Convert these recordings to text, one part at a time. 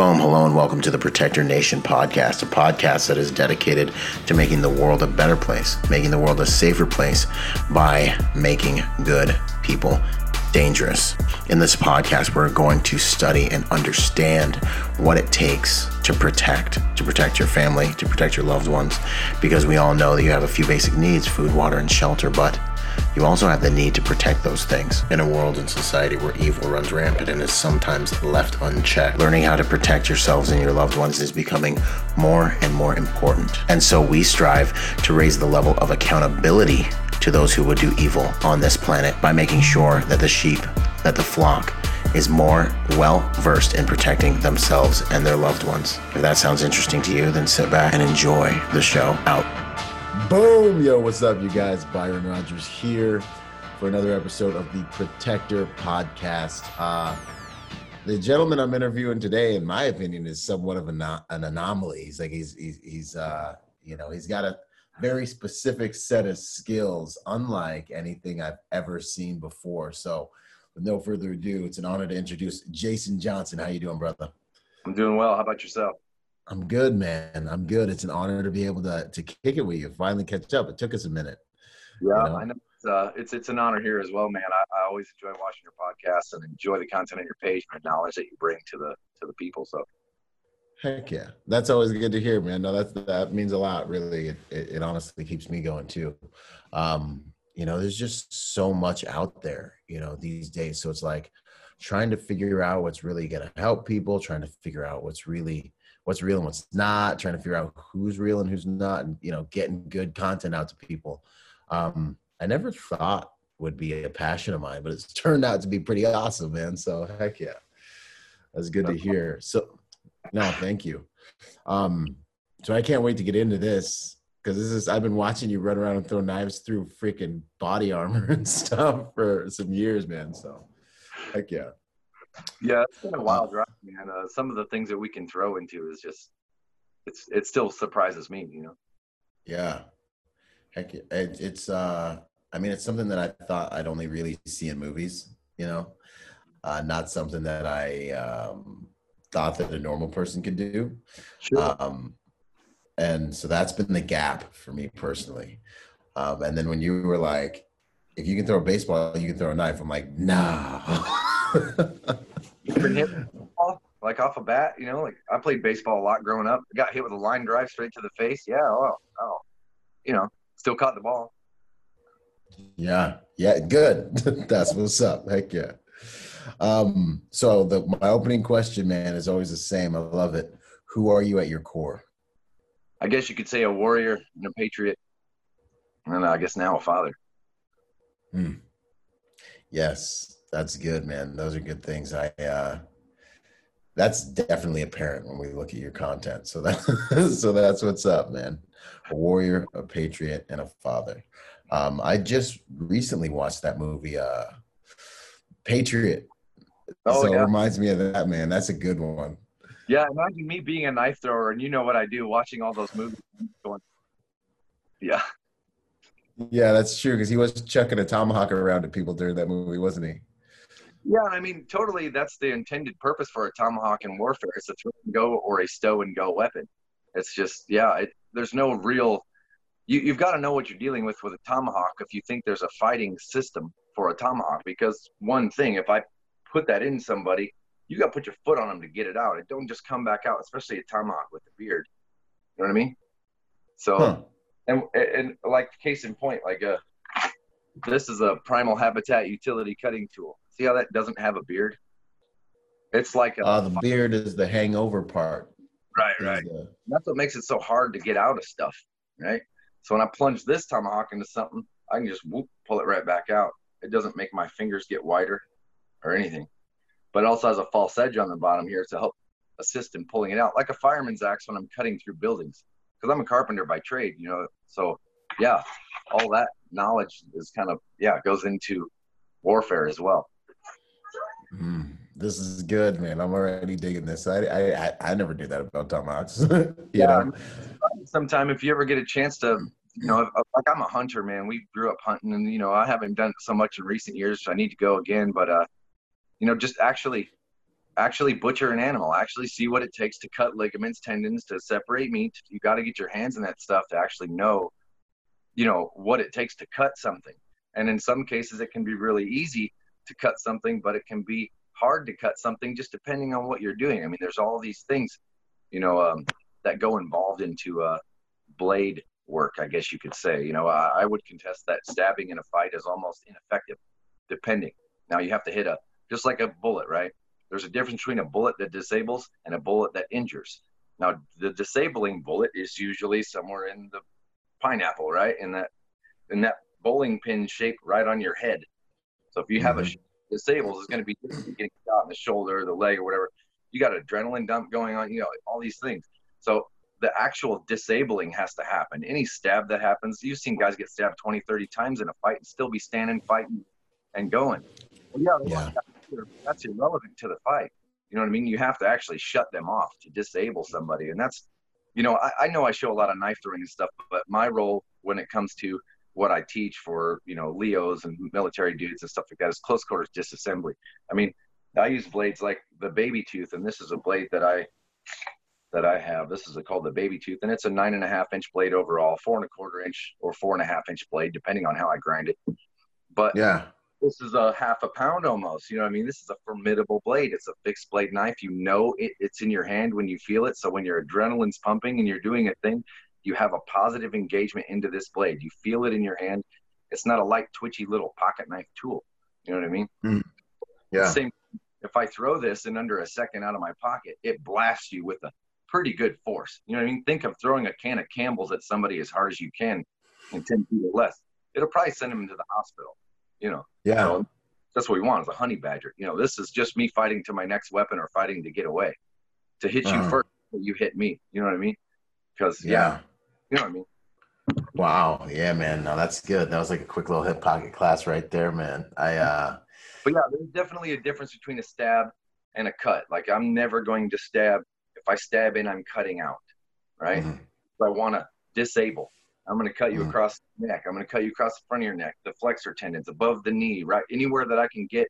Boom, hello, and welcome to the Protector Nation podcast, a podcast that is dedicated to making the world a better place, making the world a safer place by making good people dangerous. In this podcast, we're going to study and understand what it takes to protect, to protect your family, to protect your loved ones, because we all know that you have a few basic needs food, water, and shelter, but you also have the need to protect those things. In a world and society where evil runs rampant and is sometimes left unchecked, learning how to protect yourselves and your loved ones is becoming more and more important. And so we strive to raise the level of accountability to those who would do evil on this planet by making sure that the sheep, that the flock, is more well versed in protecting themselves and their loved ones. If that sounds interesting to you, then sit back and enjoy the show out. Boom! Yo, what's up, you guys? Byron Rogers here for another episode of the Protector Podcast. Uh, the gentleman I'm interviewing today, in my opinion, is somewhat of an, an anomaly. He's like he's he's, he's uh, you know he's got a very specific set of skills, unlike anything I've ever seen before. So, with no further ado, it's an honor to introduce Jason Johnson. How you doing, brother? I'm doing well. How about yourself? I'm good, man. I'm good. It's an honor to be able to to kick it with you. Finally catch up. It took us a minute. Yeah, you know? I know. It's, uh, it's it's an honor here as well, man. I, I always enjoy watching your podcast and enjoy the content on your page and the knowledge that you bring to the to the people. So Heck yeah, that's always good to hear, man. No, that's that means a lot. Really, it, it, it honestly keeps me going too. Um, you know, there's just so much out there, you know, these days. So it's like trying to figure out what's really going to help people, trying to figure out what's really what's real and what's not, trying to figure out who's real and who's not, and you know, getting good content out to people. Um, I never thought would be a passion of mine, but it's turned out to be pretty awesome, man. So heck yeah, that's good to hear. So no, thank you. Um, so I can't wait to get into this because this is I've been watching you run around and throw knives through freaking body armor and stuff for some years, man. So heck yeah. Yeah, it's been a wild ride, man. Uh, some of the things that we can throw into is just it's it still surprises me, you know. Yeah, heck, it, it's uh, I mean, it's something that I thought I'd only really see in movies, you know, uh, not something that I um, thought that a normal person could do. Sure. Um, and so that's been the gap for me personally. Um, and then when you were like, if you can throw a baseball, you can throw a knife. I'm like, nah. you been hit like off a bat, you know, like I played baseball a lot growing up. Got hit with a line drive straight to the face. Yeah, oh, oh, you know, still caught the ball. Yeah, yeah, good. That's what's up. Heck yeah. Um, so the my opening question, man, is always the same. I love it. Who are you at your core? I guess you could say a warrior and a patriot, and I guess now a father. Hmm. Yes, that's good, man. Those are good things. I uh that's definitely apparent when we look at your content. So that so that's what's up, man. A warrior, a patriot, and a father. Um, I just recently watched that movie, uh, Patriot. Oh, so yeah. it reminds me of that, man. That's a good one. Yeah, imagine me being a knife thrower, and you know what I do, watching all those movies. Going, yeah. Yeah, that's true because he was chucking a tomahawk around at people during that movie, wasn't he? Yeah, I mean, totally. That's the intended purpose for a tomahawk in warfare. It's a throw and go or a stow and go weapon. It's just, yeah, it, there's no real. You, you've got to know what you're dealing with with a tomahawk if you think there's a fighting system for a tomahawk. Because one thing, if I put that in somebody, you got to put your foot on them to get it out. It don't just come back out, especially a tomahawk with a beard. You know what I mean? So, huh. and and like case in point, like a uh, this is a primal habitat utility cutting tool. See how that doesn't have a beard? It's like a, uh, the beard is the hangover part. Right, right. The, That's what makes it so hard to get out of stuff, right? So when I plunge this tomahawk into something, I can just whoop, pull it right back out. It doesn't make my fingers get wider or anything. But it also has a false edge on the bottom here to help assist in pulling it out, like a fireman's axe when I'm cutting through buildings. Because I'm a carpenter by trade, you know. So yeah, all that knowledge is kind of yeah goes into warfare as well. Mm, this is good, man. I'm already digging this. I I I, never knew that about tomahawks. yeah. Know? Sometime if you ever get a chance to you know, like I'm a hunter, man. We grew up hunting, and you know, I haven't done so much in recent years. So I need to go again, but uh, you know, just actually actually butcher an animal, actually see what it takes to cut ligaments, tendons, to separate meat. You got to get your hands in that stuff to actually know, you know, what it takes to cut something. And in some cases, it can be really easy to cut something, but it can be hard to cut something just depending on what you're doing. I mean, there's all these things, you know, um, that go involved into uh, blade work, I guess you could say. You know, I, I would contest that stabbing in a fight is almost ineffective, depending. Now you have to hit a just like a bullet, right? There's a difference between a bullet that disables and a bullet that injures. Now, the disabling bullet is usually somewhere in the pineapple, right? In that in that bowling pin shape right on your head. So if you have mm-hmm. a disables, it's going to be getting shot in the shoulder, the leg, or whatever. You got adrenaline dump going on, you know, all these things. So the actual disabling has to happen. Any stab that happens, you've seen guys get stabbed 20, 30 times in a fight and still be standing, fighting, and going. Well, yeah, yeah. that's irrelevant to the fight. You know what I mean? You have to actually shut them off to disable somebody. And that's, you know, I, I know I show a lot of knife throwing and stuff, but my role when it comes to what I teach for, you know, Leos and military dudes and stuff like that is close quarters disassembly. I mean, I use blades like the baby tooth, and this is a blade that I that I have. This is a, called the baby tooth, and it's a nine and a half inch blade overall, four and a quarter inch or four and a half inch blade, depending on how I grind it. But yeah, this is a half a pound almost. You know what I mean? This is a formidable blade. It's a fixed blade knife. You know it, it's in your hand when you feel it. So when your adrenaline's pumping and you're doing a thing, you have a positive engagement into this blade. You feel it in your hand. It's not a light, twitchy little pocket knife tool. You know what I mean? Mm. Yeah. Same. If I throw this in under a second out of my pocket, it blasts you with a pretty good force. You know what I mean? Think of throwing a can of Campbell's at somebody as hard as you can in 10 feet or less. It'll probably send them into the hospital you know. Yeah. So that's what we want is a honey badger. You know, this is just me fighting to my next weapon or fighting to get away. To hit uh-huh. you first, you hit me. You know what I mean? Because yeah. yeah, you know what I mean. Wow. Yeah, man. No, that's good. That was like a quick little hip pocket class right there, man. I uh But yeah, there's definitely a difference between a stab and a cut. Like I'm never going to stab if I stab in, I'm cutting out. Right? Mm-hmm. If I wanna disable. I'm going to cut you mm. across the neck. I'm going to cut you across the front of your neck, the flexor tendons, above the knee, right? Anywhere that I can get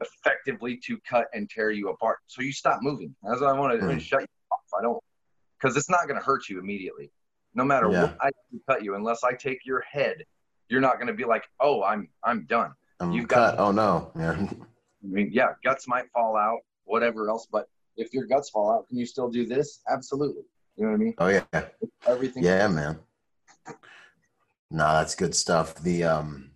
effectively to cut and tear you apart. So you stop moving. That's what I want to mm. shut you off. I don't, because it's not going to hurt you immediately. No matter yeah. what I cut you, unless I take your head, you're not going to be like, oh, I'm I'm done. I'm You've cut. Got, oh no. Yeah. I mean, yeah, guts might fall out, whatever else, but if your guts fall out, can you still do this? Absolutely. You know what I mean? Oh yeah. Everything. Yeah, man. No, that's good stuff. The um,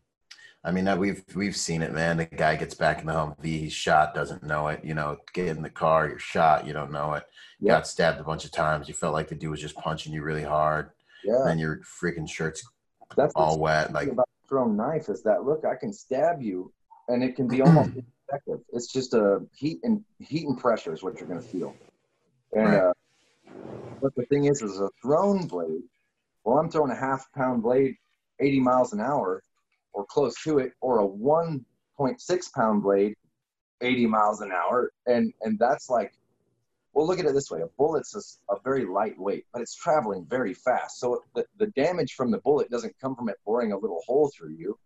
I mean that we've we've seen it, man. The guy gets back in the Humvee, he's shot, doesn't know it. You know, get in the car, you're shot, you don't know it. Yep. Got stabbed a bunch of times. You felt like the dude was just punching you really hard. Yeah. And your freaking shirt's that's all wet. Like about thrown knife is that look, I can stab you, and it can be almost effective. It's just a heat and heat and pressure is what you're going to feel. And right. uh, but the thing is, is a thrown blade. Well, I'm throwing a half pound blade 80 miles an hour or close to it, or a 1.6 pound blade 80 miles an hour. And, and that's like, well, look at it this way a bullet's a, a very lightweight, but it's traveling very fast. So the, the damage from the bullet doesn't come from it boring a little hole through you,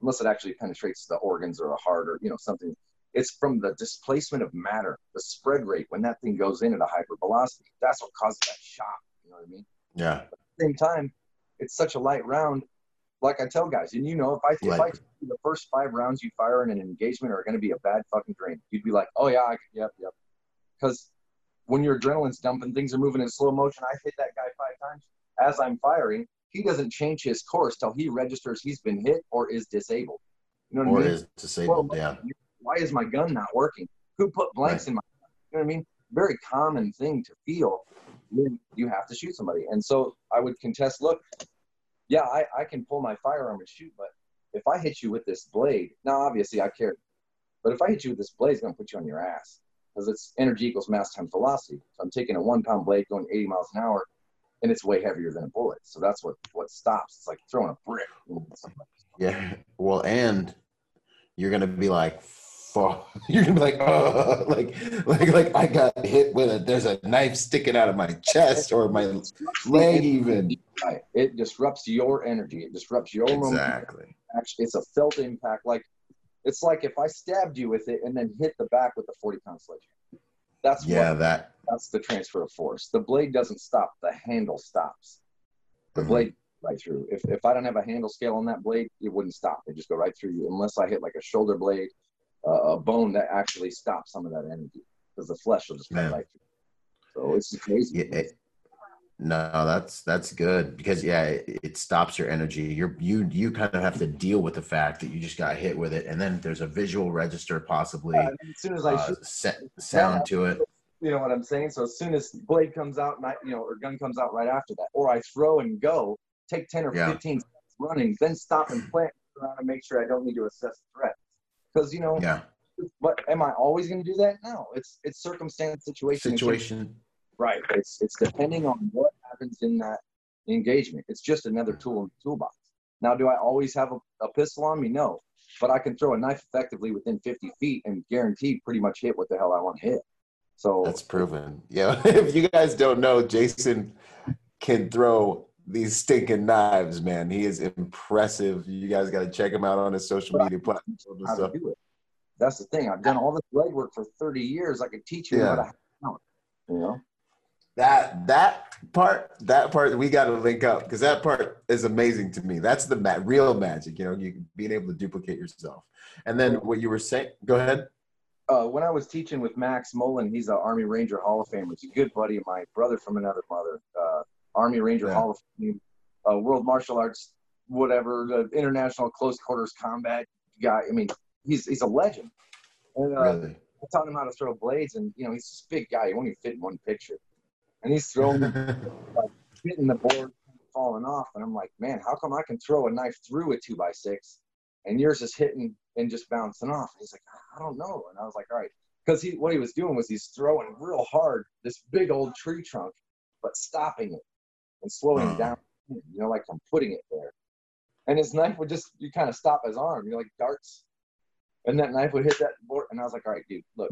unless it actually penetrates the organs or a heart or, you know, something. It's from the displacement of matter, the spread rate when that thing goes in at a hypervelocity. That's what causes that shock. You know what I mean? Yeah. At the same time, it's such a light round like I tell guys, and you know, if I if I the first five rounds you fire in an engagement are going to be a bad fucking dream, you'd be like, oh yeah, I, yep, yep, because when your adrenaline's dumping, things are moving in slow motion. I hit that guy five times as I'm firing. He doesn't change his course till he registers he's been hit or is disabled. You know what or I mean? is disabled. Well, yeah. Why is my gun not working? Who put blanks right. in my? You know what I mean? Very common thing to feel when you have to shoot somebody. And so I would contest. Look, yeah, I, I can pull my firearm and shoot, but if I hit you with this blade, now obviously I care, but if I hit you with this blade, it's going to put you on your ass because it's energy equals mass times velocity. So I'm taking a one pound blade going 80 miles an hour, and it's way heavier than a bullet. So that's what what stops. It's like throwing a brick. Yeah. Well, and you're going to be like, fall. You're gonna be like, oh, like, like, like I got hit with a. There's a knife sticking out of my chest or my leg, even. It disrupts your energy. It disrupts your exactly. Actually, it's a felt impact. Like, it's like if I stabbed you with it and then hit the back with a 40 pound sledgehammer. That's Yeah, what, that. that's the transfer of force. The blade doesn't stop. The handle stops. The Mhm. blade right through. If if I don't have a handle scale on that blade, it wouldn't stop. It just go right through you, unless I hit like a shoulder blade, a bone that actually stops some of that energy, because the flesh will just come right through. So it's crazy. Yeah, it- no, that's that's good because yeah, it, it stops your energy. You're you you kind of have to deal with the fact that you just got hit with it, and then there's a visual register, possibly Uh, as soon as I uh, shoot, sa- sound to it. you know what I'm saying. So as soon as blade comes out, and I, you know, or gun comes out right after that, or I throw and go, take ten or Yeah. fifteen seconds running, then stop and plant around and make sure I don't need to assess the threat. Because you know, Yeah, but am I always going to do that? No, it's it's circumstance, situation, situation. Right. It's it's depending on what happens in that engagement. It's just another mm. tool in the toolbox. Now, do I always have a, a pistol on me? No, but I can throw a knife effectively within 50 feet and guaranteed pretty much hit what the hell I want to hit. So That's proven. Yeah, if you guys don't know, Jason can throw these stinking knives, man. He is impressive. You guys got to check him out on his social media platforms and how stuff. to do it. That's the thing. I've done all this legwork for 30 years. I could teach you how to you know. That that part, that part, we got to link up because that part is amazing to me. That's the ma- real magic, you know, you being able to duplicate yourself. And then what you were saying, go ahead. uh, when I was teaching with Max Mullen, he's an Army Ranger Hall of Famer. He's a good buddy of mine, brother from another mother. Uh, Army Ranger Yeah. Hall of Fame, uh, World Martial Arts, whatever, the international close quarters combat guy. I mean, he's he's a legend. And uh, Really? I taught him how to throw blades, and you know, he's this big guy. He won't even fit in one picture. And he's throwing, hitting the board, falling off. And I'm like, man, how come I can throw a knife through a two by six, and yours is hitting and just bouncing off? And he's like, I don't know. And I was like, all right, because he what he was doing was he's throwing real hard this big old tree trunk, but stopping it and slowing it down. You know, like I'm putting it there. And his knife would just you kind of stop his arm. You're like darts, and that knife would hit that board. And I was like, all right, dude, look,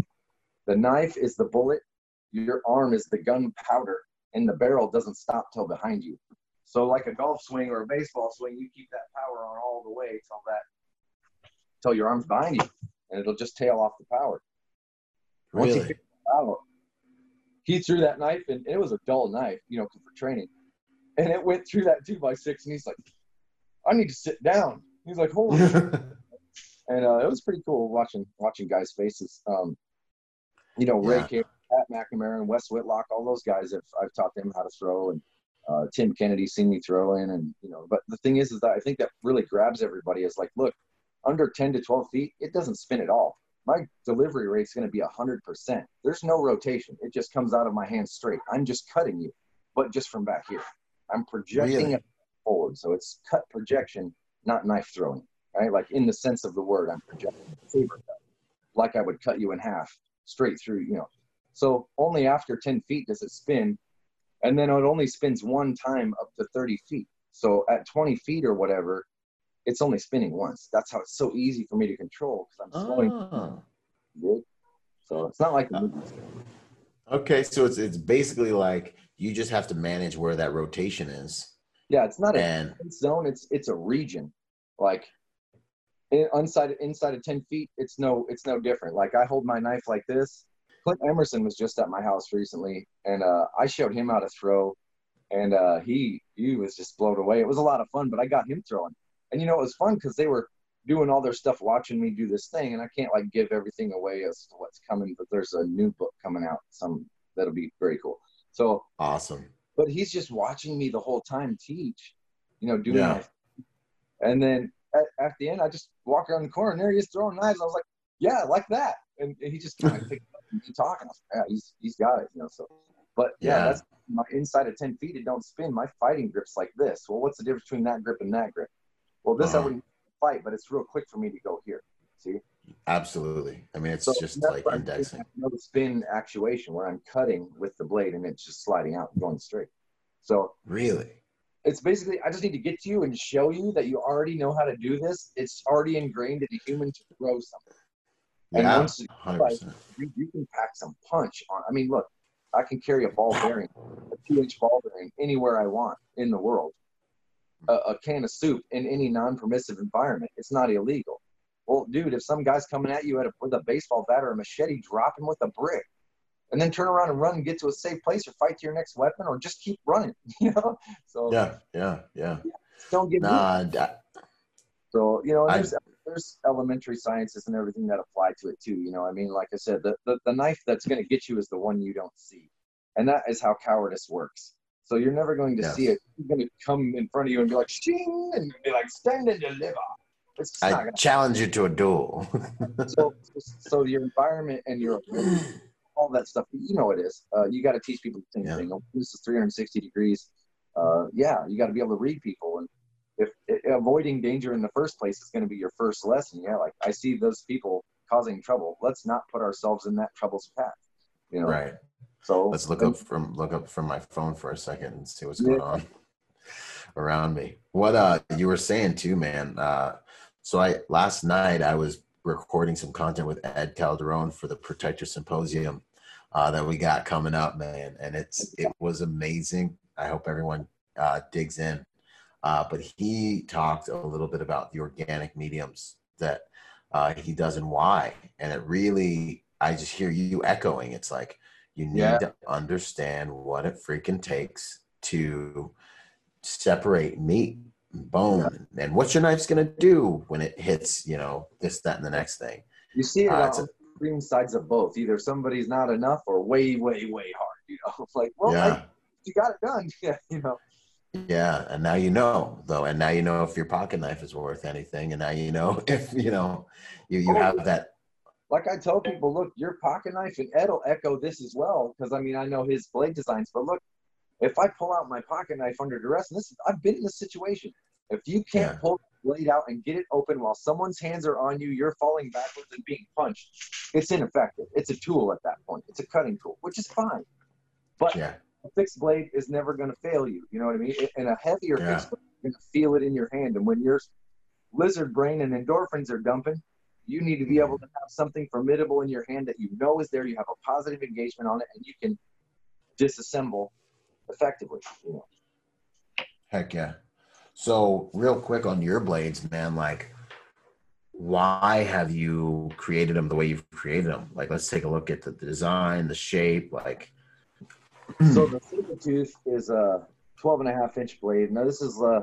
the knife is the bullet. Your arm is the gunpowder, and the barrel doesn't stop till behind you. So, like a golf swing or a baseball swing, you keep that power on all the way till that, till your arm's behind you, and it'll just tail off the power. Once he really? it out, he threw that knife, and it was a dull knife, you know, for training, and it went through that two by six, and he's like, "I need to sit down." He's like, "Holy!" and uh, it was pretty cool watching watching guys' faces. Um, you know, Ray Yeah. Pat McNamara, and Wes Whitlock, all those guys. Have, I've taught them how to throw, and uh, Tim Kennedy seen me throw in, and you know. But the thing is, is that I think that really grabs everybody. Is like, look, under ten to twelve feet, it doesn't spin at all. My delivery rate's going to be hundred percent. There's no rotation. It just comes out of my hand straight. I'm just cutting you, but just from back here. I'm projecting Really? it forward, so it's cut projection, not knife throwing right? Like in the sense of the word, I'm projecting a saber cut, like I would cut you in half straight through, you know. So only after 10 feet does it spin, and then it only spins one time up to 30 feet. So at 20 feet or whatever, it's only spinning once. That's how it's so easy for me to control because I'm slowing. Oh. So it's not like the movies. Okay, so it's it's basically like you just have to manage where that rotation is, Yeah, it's not a and zone. It's it's a region. Like inside inside of ten feet, it's no it's no different. Like I hold my knife like this. Clint Emerson was just at my house recently, and uh, I showed him how to throw, and uh, he he was just blown away. It was a lot of fun, but I got him throwing, and you know it was fun because they were doing all their stuff, watching me do this thing, and I can't like give everything away as to what's coming. But there's a new book coming out, some that'll be very cool. So awesome. but he's just watching me the whole time teach, you know, doing Yeah. my and then at, at the end I just walk around the corner and there he is throwing knives. I was like, Yeah, like that. And, and he just kind of picked up and keep talking. I was like, Yeah, he's he's got it, you know. So but yeah, Yeah. that's my inside of ten feet, it don't spin. My fighting grip's like this. Well, what's the difference between that grip and that grip? Well, this I Uh-huh. wouldn't fight, but it's real quick for me to go here. See? Absolutely. I mean, it's So just like indexing. No spin actuation where I'm cutting with the blade and it's just sliding out and going straight. So Really? it's basically I just need to get to you and show you that you already know how to do this. It's already ingrained in a human to throw something. And Yeah, once you, you, you can pack some punch on. I mean, look, I can carry a ball bearing, a two-inch ball bearing anywhere I want in the world. A, a can of soup in any non-permissive environment. It's not illegal. Well, dude, if some guy's coming at you at a, with a baseball bat or a machete, drop him with a brick. and then turn around and run and get to a safe place or fight to your next weapon or just keep running. You know, so yeah, yeah, yeah. Don't get nah, that, so you know, there's I, there's elementary sciences and everything that apply to it too. You know, I mean, like I said, the the, the knife that's going to get you is the one you don't see, and that is how cowardice works. So you're never going to yes. see it. It's going to come in front of you and be like, Shing! and be like, stand and deliver. I challenge you to a duel. so, so your environment and your all that stuff, you know it is. Uh, you got to teach people the same yeah. thing. Oh, this is 360 degrees. Uh, yeah, you got to be able to read people, and if, if avoiding danger in the first place is going to be your first lesson, yeah, like I see those people causing trouble. Let's not put ourselves in that trouble's path. You know, right. So let's look up from look up from my phone for a second and see what's going on around me. What uh you were saying too, man. Uh so I last night I was recording some content with Ed Calderon for the Protector Symposium uh, that we got coming up, man, and it's it was amazing. I hope everyone uh, digs in. Uh, but he talked a little bit about the organic mediums that uh, he does and why, and it really I just hear you echoing. It's like you need yeah. to understand what it freaking takes to separate meat bone yeah. and what your knife's going to do when it hits, you know, this, that, and the next thing. You see it uh, on extreme sides of both. Either somebody's not enough or way, way, way hard. You know, like, well, yeah. I, you got it done. Yeah, you know. Yeah, and now you know though, and now you know if your pocket knife is worth anything, and now you know if you know you you oh, have that like I tell people, look, your pocket knife and Ed will echo this as well because I mean I know his blade designs. But look, if I pull out my pocket knife under duress, and this is, I've been in this situation. If you can't yeah. pull the blade out and get it open while someone's hands are on you, you're falling backwards and being punched. It's ineffective. It's a tool at that point. It's a cutting tool, which is fine. But yeah. a fixed blade is never going to fail you. You know what I mean? And a heavier yeah. fixed blade, you're going to feel it in your hand. And when your lizard brain and endorphins are dumping, you need to be mm-hmm. able to have something formidable in your hand that you know is there. You have a positive engagement on it, and you can disassemble effectively. You know. Heck yeah. So, real quick on your blades, man, like, why have you created them the way you've created them? Like, let's take a look at the, design, the shape, like. so the saber tooth is a 12 and a half inch blade. Now this is uh,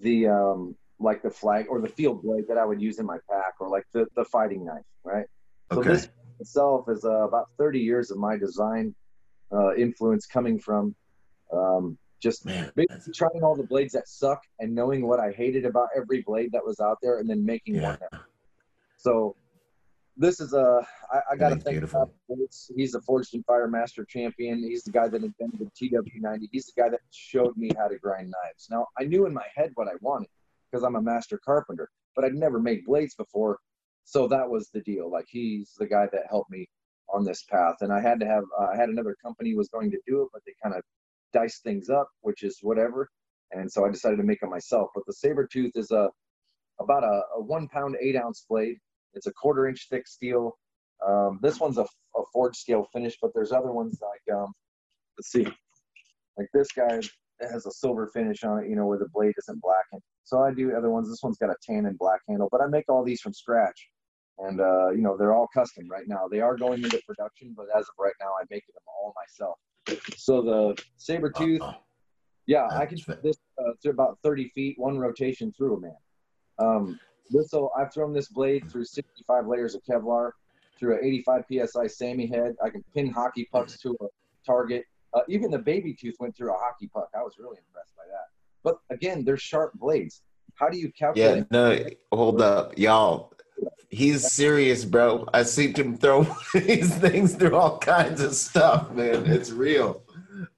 the um, like the flag or the field blade that I would use in my pack or like the, the fighting knife, right? So okay. this itself is uh, about 30 years of my design uh, influence coming from um, just Man, trying all the blades that suck and knowing what I hated about every blade that was out there and then making yeah. one. So this is a I, I got to thank about He's a Forged in Fire Master champion. He's the guy that invented the TW90. He's the guy that showed me how to grind knives. Now I knew in my head what I wanted because I'm a master carpenter, but I'd never made blades before. So that was the deal. Like he's the guy that helped me on this path. And I had to have, uh, I had another company was going to do it, but they kind of diced things up, which is whatever. And so I decided to make them myself. But the saber tooth is a, about a, a one pound, eight ounce blade. It's a quarter inch thick steel. Um, this one's a, a forged steel finish, but there's other ones like, um, let's see, like this guy has a silver finish on it, you know, where the blade isn't blackened. So I do other ones. This one's got a tan and black handle, but I make all these from scratch. And, uh, you know, they're all custom right now. They are going into production, but as of right now, I'm making them all myself. So the saber tooth, uh yeah, I can put this uh, to about 30 feet, one rotation through a man. Um, this will, I've thrown this blade through 65 layers of Kevlar, through an 85 psi Sammy head. I can pin hockey pucks to a target. Uh, even the baby tooth went through a hockey puck. I was really impressed by that. But again, they're sharp blades. How do you calculate? Yeah, no, hold up, y'all. He's serious, bro. I seen him throw these things through all kinds of stuff, man. It's real.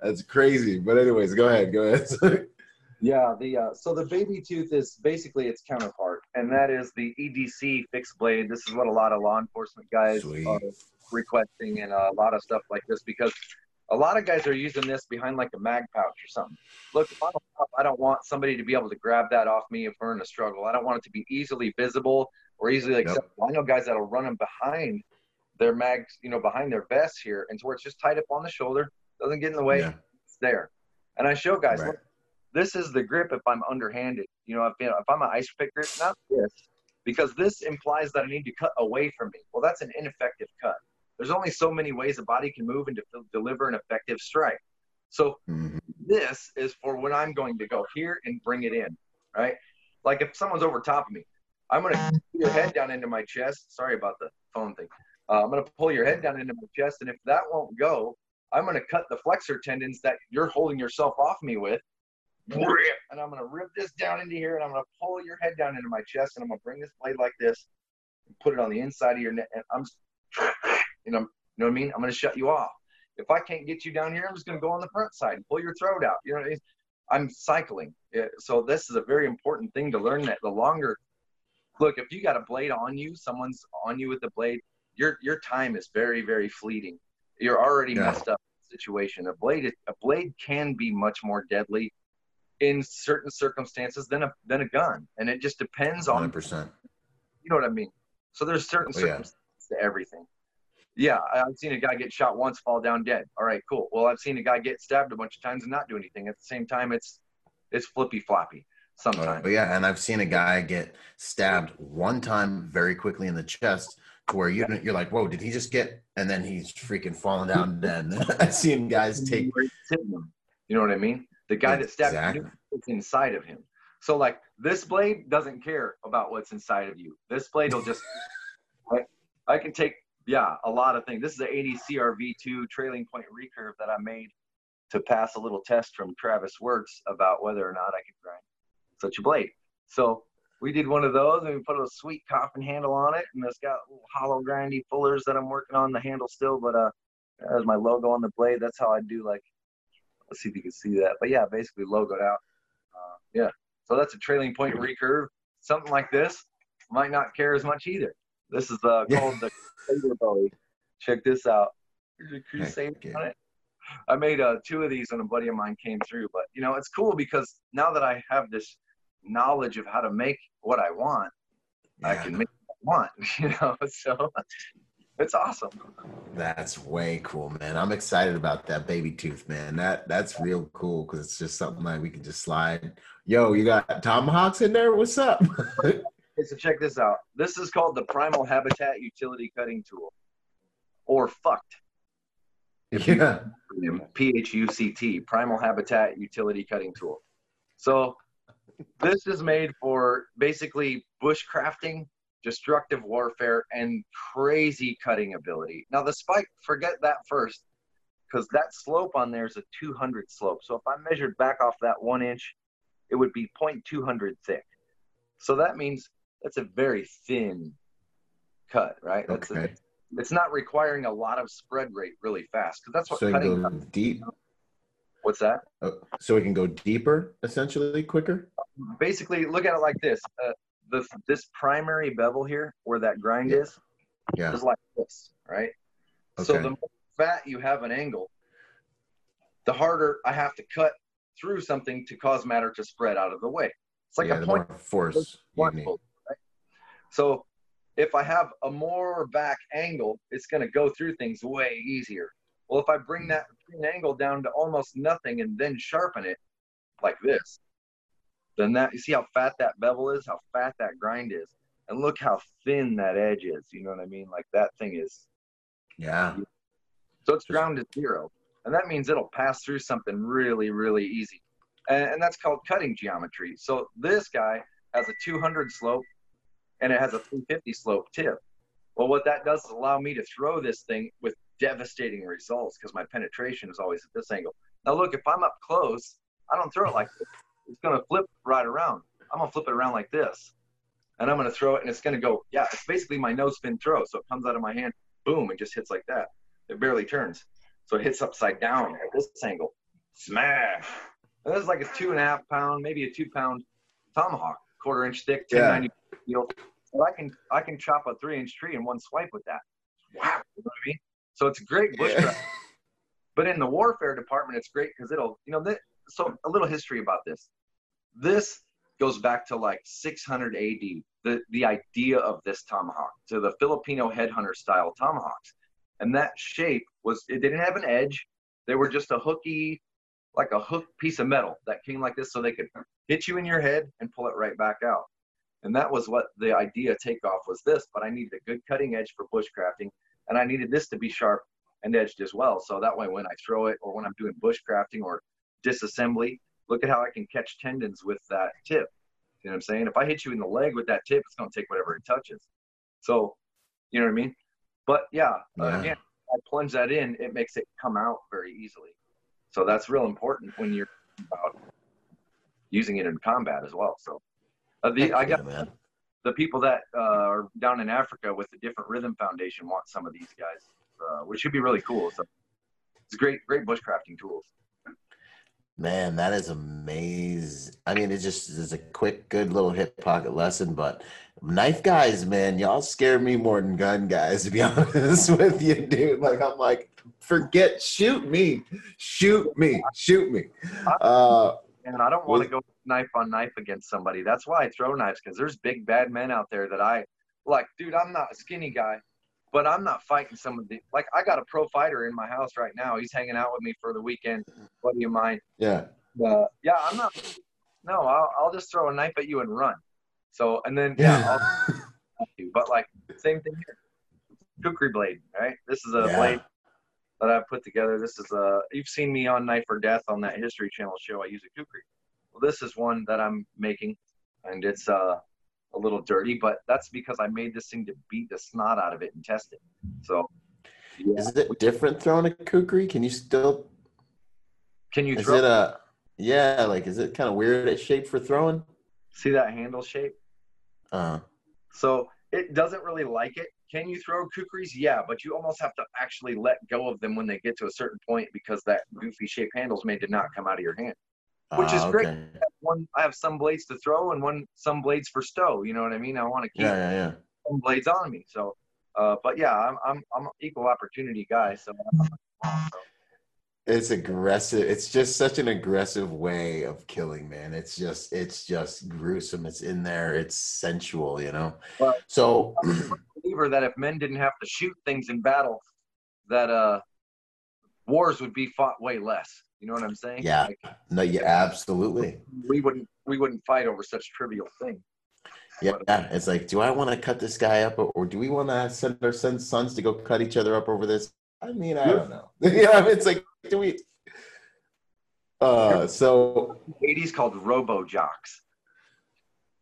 That's crazy. But anyways, go ahead. Go ahead. yeah, the uh, so the baby tooth is basically its counterpart, and that is the EDC fixed blade. This is what a lot of law enforcement guys Sweet. are requesting, and a lot of stuff like this because a lot of guys are using this behind like a mag pouch or something. Look, I'm up, I don't want somebody to be able to grab that off me if we're in a struggle. I don't want it to be easily visible or easily accessible. Yep. I know guys that'll run them behind their mags, you know, behind their vests here, and to where it's just tied up on the shoulder, doesn't get in the way. Yeah. It's there. And I show guys, right. look, this is the grip if I'm underhanded. You know, if, you know, if I'm an ice pick grip, not this, because this implies that I need to cut away from me. Well, that's an ineffective cut There's only so many ways a body can move and to deliver an effective strike. So mm-hmm. this is for when I'm going to go here and bring it in, right? Like if someone's over top of me, I'm going to put your head down into my chest. Sorry about the phone thing. Uh, I'm going to pull your head down into my chest, and if that won't go, I'm going to cut the flexor tendons that you're holding yourself off me with, and I'm going to rip this down into here, and I'm going to pull your head down into my chest, and I'm going to bring this blade like this, and put it on the inside of your neck, and I'm, you know, you know what I mean? I'm going to shut you off. If I can't get you down here, I'm just going to go on the front side and pull your throat out. You know, what I mean? I'm cycling. So this is a very important thing to learn. That the longer, look, if you got a blade on you, someone's on you with the blade, your your time is very very fleeting. You're already yeah. messed up in the situation. A blade a blade can be much more deadly in certain circumstances than a than a gun, and it just depends 100%. on. 100%. You know what I mean? So there's certain oh, circumstances yeah. to everything. Yeah, I've seen a guy get shot once, fall down dead. All right, cool. Well, I've seen a guy get stabbed a bunch of times and not do anything. At the same time, it's it's flippy floppy sometimes. But yeah, and I've seen a guy get stabbed one time very quickly in the chest to where you you're like, whoa, did he just get? And then he's freaking falling down dead. I've seen guys take. You know what I mean? The guy that stabbed exactly. is inside of him. So like this blade doesn't care about what's inside of you. This blade will just. I, I can take yeah a lot of things. This is an 80 CRV2 trailing point recurve that I made to pass a little test from Travis Wuertz about whether or not I could grind such a blade. So we did one of those and we put a sweet coffin handle on it and it's got little hollow grindy fullers that I'm working on the handle still, but uh there's my logo on the blade. That's how I do like let's see if you can see that. But yeah, basically logoed out. Uh, yeah. So that's a trailing point recurve. Something like this might not care as much either. This is uh, called the Crusader Bowie. Check this out. There's a Crusader on it. I made uh, two of these when a buddy of mine came through. But you know, it's cool because now that I have this knowledge of how to make what I want, yeah. I can make what I want. You know, so it's awesome. That's way cool, man. I'm excited about that baby tooth, man. That that's real cool because it's just something like we can just slide. Yo, you got tomahawks in there? What's up? okay, so check this out. This is called the Primal Habitat Utility Cutting Tool, or fucked. yeah. P H U C T, Primal Habitat Utility Cutting Tool. So this is made for basically bushcrafting, destructive warfare, and crazy cutting ability. Now the spike, forget that first, because that slope on there is a 200 slope. So if I measured back off that one inch, it would be 0.200 thick. So that means that's a very thin cut, right? That's okay. A, it's not requiring a lot of spread rate really fast because that's what so cutting go deep. What's that? Oh, so it can go deeper, essentially, quicker. Basically, look at it like this: uh, the this primary bevel here, where that grind yeah. is, yeah. is like this, right? Okay. So the more fat you have an angle, the harder I have to cut through something to cause matter to spread out of the way. It's like yeah, a point force. Point right? So if I have a more back angle, it's going to go through things way easier. Well, if I bring that angle down to almost nothing and then sharpen it like this, then that you see how fat that bevel is, how fat that grind is, and look how thin that edge is. You know what I mean? Like that thing is. Yeah. So it's ground to zero, and that means it'll pass through something really, really easy, and, and that's called cutting geometry. So this guy has a 200 slope and it has a 350 slope tip. Well, what that does is allow me to throw this thing with devastating results because my penetration is always at this angle. Now, look, if I'm up close, I don't throw it like this. It's going to flip right around. I'm going to flip it around like this. And I'm going to throw it, and it's going to go, yeah, it's basically my no spin throw. So it comes out of my hand, boom, it just hits like that. It barely turns. So it hits upside down at this angle. Smash. And this is like a two and a half pound, maybe a two pound tomahawk, quarter inch thick, 1090 yeah know, I can I can chop a three inch tree in one swipe with that. Wow, you know what I mean? So it's great bushcraft. Yeah. But in the warfare department, it's great because it'll, you know, th- so a little history about this. This goes back to like 600 AD. The the idea of this tomahawk to the Filipino headhunter style tomahawks, and that shape was it didn't have an edge. They were just a hooky, like a hook piece of metal that came like this, so they could hit you in your head and pull it right back out. And that was what the idea takeoff was this, but I needed a good cutting edge for bushcrafting. and I needed this to be sharp and edged as well. So that way, when I throw it, or when I'm doing bushcrafting or disassembly, look at how I can catch tendons with that tip. You know what I'm saying? If I hit you in the leg with that tip, it's going to take whatever it touches. So, you know what I mean? But yeah, Yeah. Uh, again, I plunge that in, it makes it come out very easily. So that's real important when you're about using it in combat as well. So uh, the I got man. the people that uh, are down in Africa with the Different Rhythm Foundation want some of these guys, uh, which should be really cool. So it's great, great bushcrafting tools. Man, that is amazing. I mean, it just is a quick, good little hip pocket lesson, but knife guys, man, y'all scare me more than gun guys, to be honest with you, dude. Like, I'm like, forget, shoot me, shoot me, shoot me. Uh, And I don't want to go knife on knife against somebody. That's why I throw knives because there's big bad men out there that I like. Dude, I'm not a skinny guy, but I'm not fighting some of the like. I got a pro fighter in my house right now. He's hanging out with me for the weekend. What do you mind? yeah. Uh, yeah, I'm not. No, I'll, I'll just throw a knife at you and run. So and then yeah, I'll Yeah. you. But like same thing here. Kukri blade, right? This is a Yeah. blade that I've put together. This is a you've seen me on Knife or Death on that History Channel show. I use a kukri. Well, this is one that I'm making, and it's uh, a little dirty, but that's because I made this thing to beat the snot out of it and test it. So, yeah. Is it different throwing a kukri? Can you still, can you is throw? it a, yeah, like, is it kind of weird at shape for throwing? see that handle shape? Uh, So it doesn't really like it. Can you throw kukris? Yeah, but you almost have to actually let go of them when they get to a certain point because that goofy shaped handle's made to not come out of your hand. Which is great. okay. One, I have some blades to throw and one, some blades for stow. You know what I mean? I want to keep Yeah, yeah, yeah. some blades on me. So, uh, but yeah, I'm, I'm, I'm an equal opportunity guy. So, It's aggressive. It's just such an aggressive way of killing, man. It's just, it's just gruesome. It's in there. It's sensual, you know. Well- So, believer that if men didn't have to shoot things in battle, that uh, wars would be fought way less. You know what I'm saying? Yeah. Like, no, yeah, absolutely. we wouldn't, we wouldn't fight over such trivial things. Yeah, yeah. it's like, do I want to cut this guy up, or, or do we want to send our sons sons to go cut each other up over this? I mean, I don't know. yeah, it's like, do we? Uh, so 80s called Robot Jox.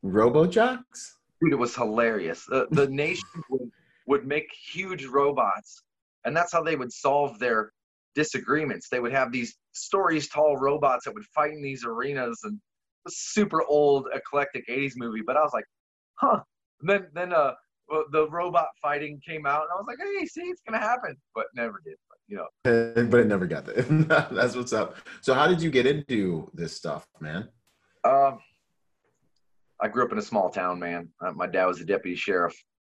Robot Jox. dude, it was hilarious. The the nation would, would make huge robots, and that's how they would solve their disagreements. They would have these stories tall robots that would fight in these arenas, and super old, eclectic '80s movie. But I was like, huh. And then then uh the robot fighting came out, and I was like, hey, see, it's gonna happen, but never did. But you know, but it never got there. That's what's up. So, how did you get into this stuff, man? Um, I grew up in a small town, man. Uh, my dad was a deputy sheriff.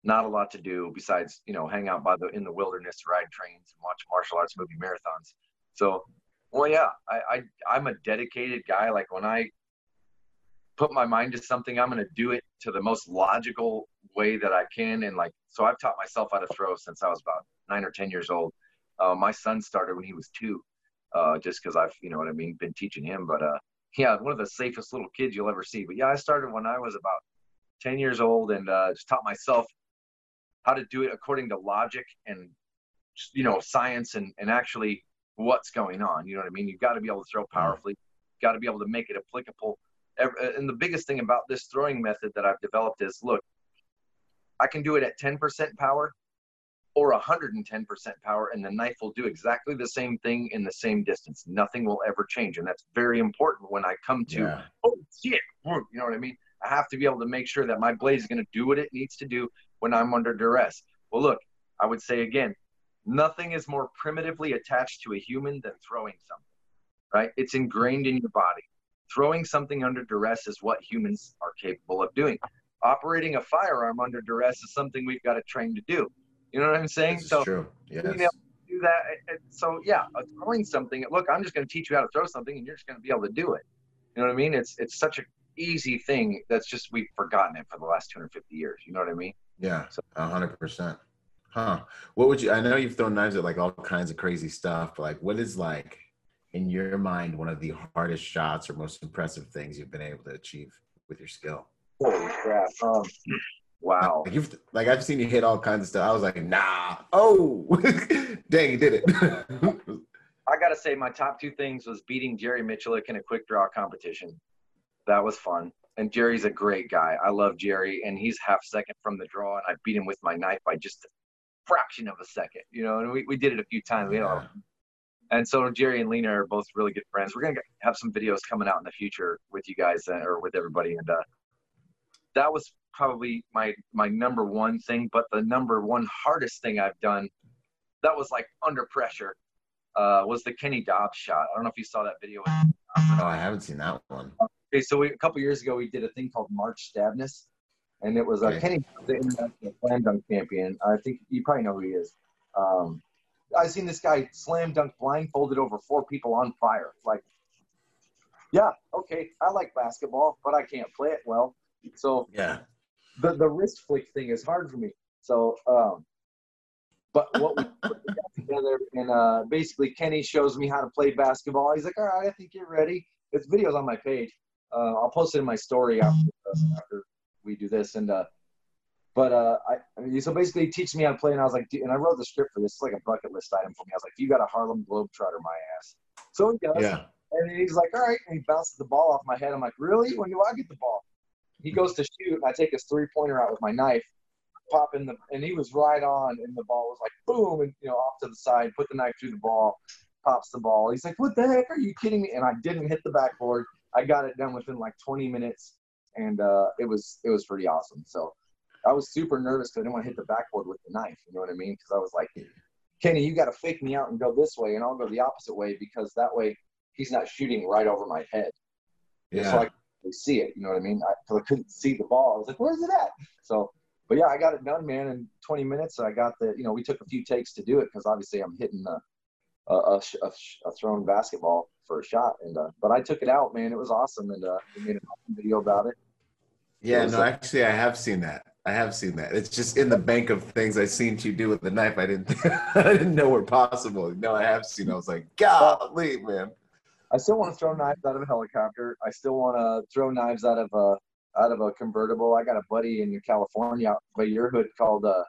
Not a lot to do besides, you know, hang out by the in the wilderness, ride trains, and watch martial arts movie marathons. So, well, yeah, I, I I'm a dedicated guy. Like when I put my mind to something, I'm going to do it to the most logical way that I can. And like, so I've taught myself how to throw since I was about nine or ten years old. Uh, my son started when he was two, uh, just because I've, you know what I mean, been teaching him. But uh, yeah, one of the safest little kids you'll ever see. But yeah, I started when I was about 10 years old and uh, just taught myself how to do it according to logic and, you know, science and, and actually what's going on. You know what I mean? You've got to be able to throw mm-hmm. powerfully, got to be able to make it applicable. Uh, and the biggest thing about this throwing method that I've developed is look, I can do it at 10% power or 110% power, and the knife will do exactly the same thing in the same distance. Nothing will ever change. And that's very important when I come to, Yeah. oh, shit, you know what I mean? I have to be able to make sure that my blade is going to do what it needs to do when I'm under duress. Well, look, I would say again, nothing is more primitively attached to a human than throwing something, right? It's ingrained in your body. Throwing something under duress is what humans are capable of doing. Operating a firearm under duress is something we've got to train to do. You know what I'm saying? So true. Yes. being able to do that. So yeah, throwing something. Look, I'm just going to teach you how to throw something, and you're just going to be able to do it. You know what I mean? It's it's such a easy thing that's just we've forgotten it for the last 250 years. You know what I mean? Yeah, a hundred percent. Huh? What would you? I know you've thrown knives at like all kinds of crazy stuff, but like, what is like in your mind one of the hardest shots or most impressive things you've been able to achieve with your skill? Holy crap! Um, Wow. Like, you've, like I've seen you hit all kinds of stuff. I was like, nah. Oh, dang, you did it. I gotta say, my top two things was beating Jerry Mitchell in a quick draw competition. That was fun. And Jerry's a great guy. I love Jerry, and he's half second from the draw, and I beat him with my knife by just a fraction of a second. You know, and we, we did it a few times. Had a and so Jerry and Lena are both really good friends. We're gonna have some videos coming out in the future with you guys uh, or with everybody, and uh, that was probably my my number one thing. But the number one hardest thing I've done, that was like under pressure, uh, was the Kenny Dobbs shot. I don't know if you saw that video. oh, I haven't seen that one. Okay, so we, a couple years ago we did a thing called March Stabness, and it was uh, Okay. Kenny, the international slam dunk champion. I think you probably know who he is. Um, I seen this guy slam dunk blindfolded over four people on fire. Like, yeah, okay, I like basketball, but I can't play it well. So Yeah. the the wrist flick thing is hard for me. So, um, but what we put together, and uh, basically Kenny shows me how to play basketball. He's like, "All right, I think you're ready." It's videos on my page. Uh, I'll post it in my story after, uh, after we do this. And uh, but uh, I, I mean, so basically, he teaches me how to play, and I was like, and I wrote the script for this. It's like a bucket list item for me. I was like, "You got a Harlem Globetrotter, my ass." So he does. Yeah. And he's like, all right. And he bounces the ball off my head. I'm like, really? When do I get the ball? He goes to shoot, and I take his three pointer out with my knife, pop in the, and he was right on, and the ball was like, boom, and you know, off to the side, put the knife through the ball, pops the ball. He's like, what the heck? Are you kidding me? And I didn't hit the backboard. I got it done within like 20 minutes, and uh, it was it was pretty awesome. So I was super nervous because I didn't want to hit the backboard with the knife. You know what I mean? Because I was like, Kenny, you got to fake me out and go this way, and I'll go the opposite way because that way he's not shooting right over my head. Yeah. So I could see it. You know what I mean? Because I, couldn't see the ball. I was like, where's it at? So, but yeah, I got it done, man, in 20 minutes. I got the, you know, we took a few takes to do it because obviously I'm hitting a, a, a, a, a thrown basketball for a shot. And, uh, but I took it out, man. It was awesome. And uh, we made an awesome video about it. Yeah, was no, like- actually, I have seen that. I have seen that. It's just in the bank of things I've seen you do with the knife. I didn't, I didn't know were possible. No, I have seen. I was like, golly, man. I still want to throw knives out of a helicopter. I still want to throw knives out of a out of a convertible. I got a buddy in California out by your hood called uh,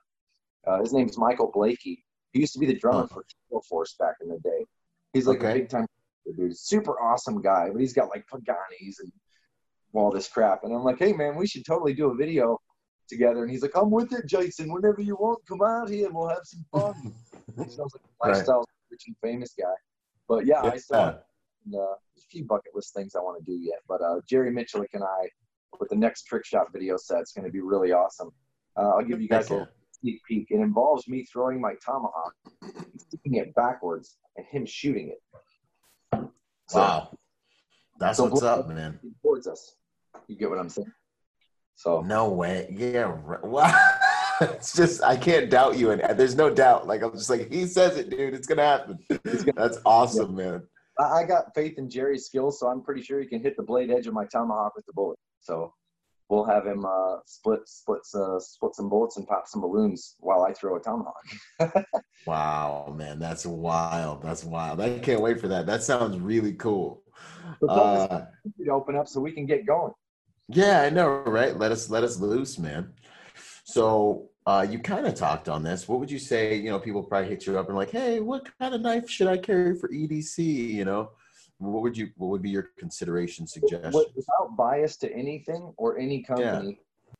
uh his name's Michael Blakey. He used to be the drummer for Steel Force back in the day. He's like Okay. a big time dude, super awesome guy, but he's got like Paganis and all this crap. And I'm like, hey man, we should totally do a video together. And he's like, I'm with it, Jason. Whenever you want, come out here and we'll have some fun. he sounds like a Right. lifestyle rich and famous guy. But yeah, I still Yeah. and, uh, a few bucket list things I want to do yet. But uh, Jerry Miculek and I, with the next trick shot video set, it's going to be really awesome. Uh, I'll give you guys a yeah. Sneak peek. It involves me throwing my tomahawk, sticking it backwards, and him shooting it. So, Wow. That's So what's up, man. Towards us. You get what I'm saying? So No way. Yeah. Wow. It's just I can't doubt you, and there's no doubt. Like I'm just like he says it, dude. It's gonna happen. That's awesome, man. I, I got faith in Jerry's skills, so I'm pretty sure he can hit the blade edge of my tomahawk with the bullet. So we'll have him uh, split, split, uh, split some bullets and pop some balloons while I throw a tomahawk. Wow, man, that's wild. That's wild. I can't wait for that. That sounds really cool. Uh, to open up so we can get going. yeah, I know, right? Let us let us loose, man. So uh, you kind of talked on this. What would you say? You know, people probably hit you up and like, hey, what kind of knife should I carry for EDC? You know, what would you? What would be your consideration suggestion? Without bias to anything or any company,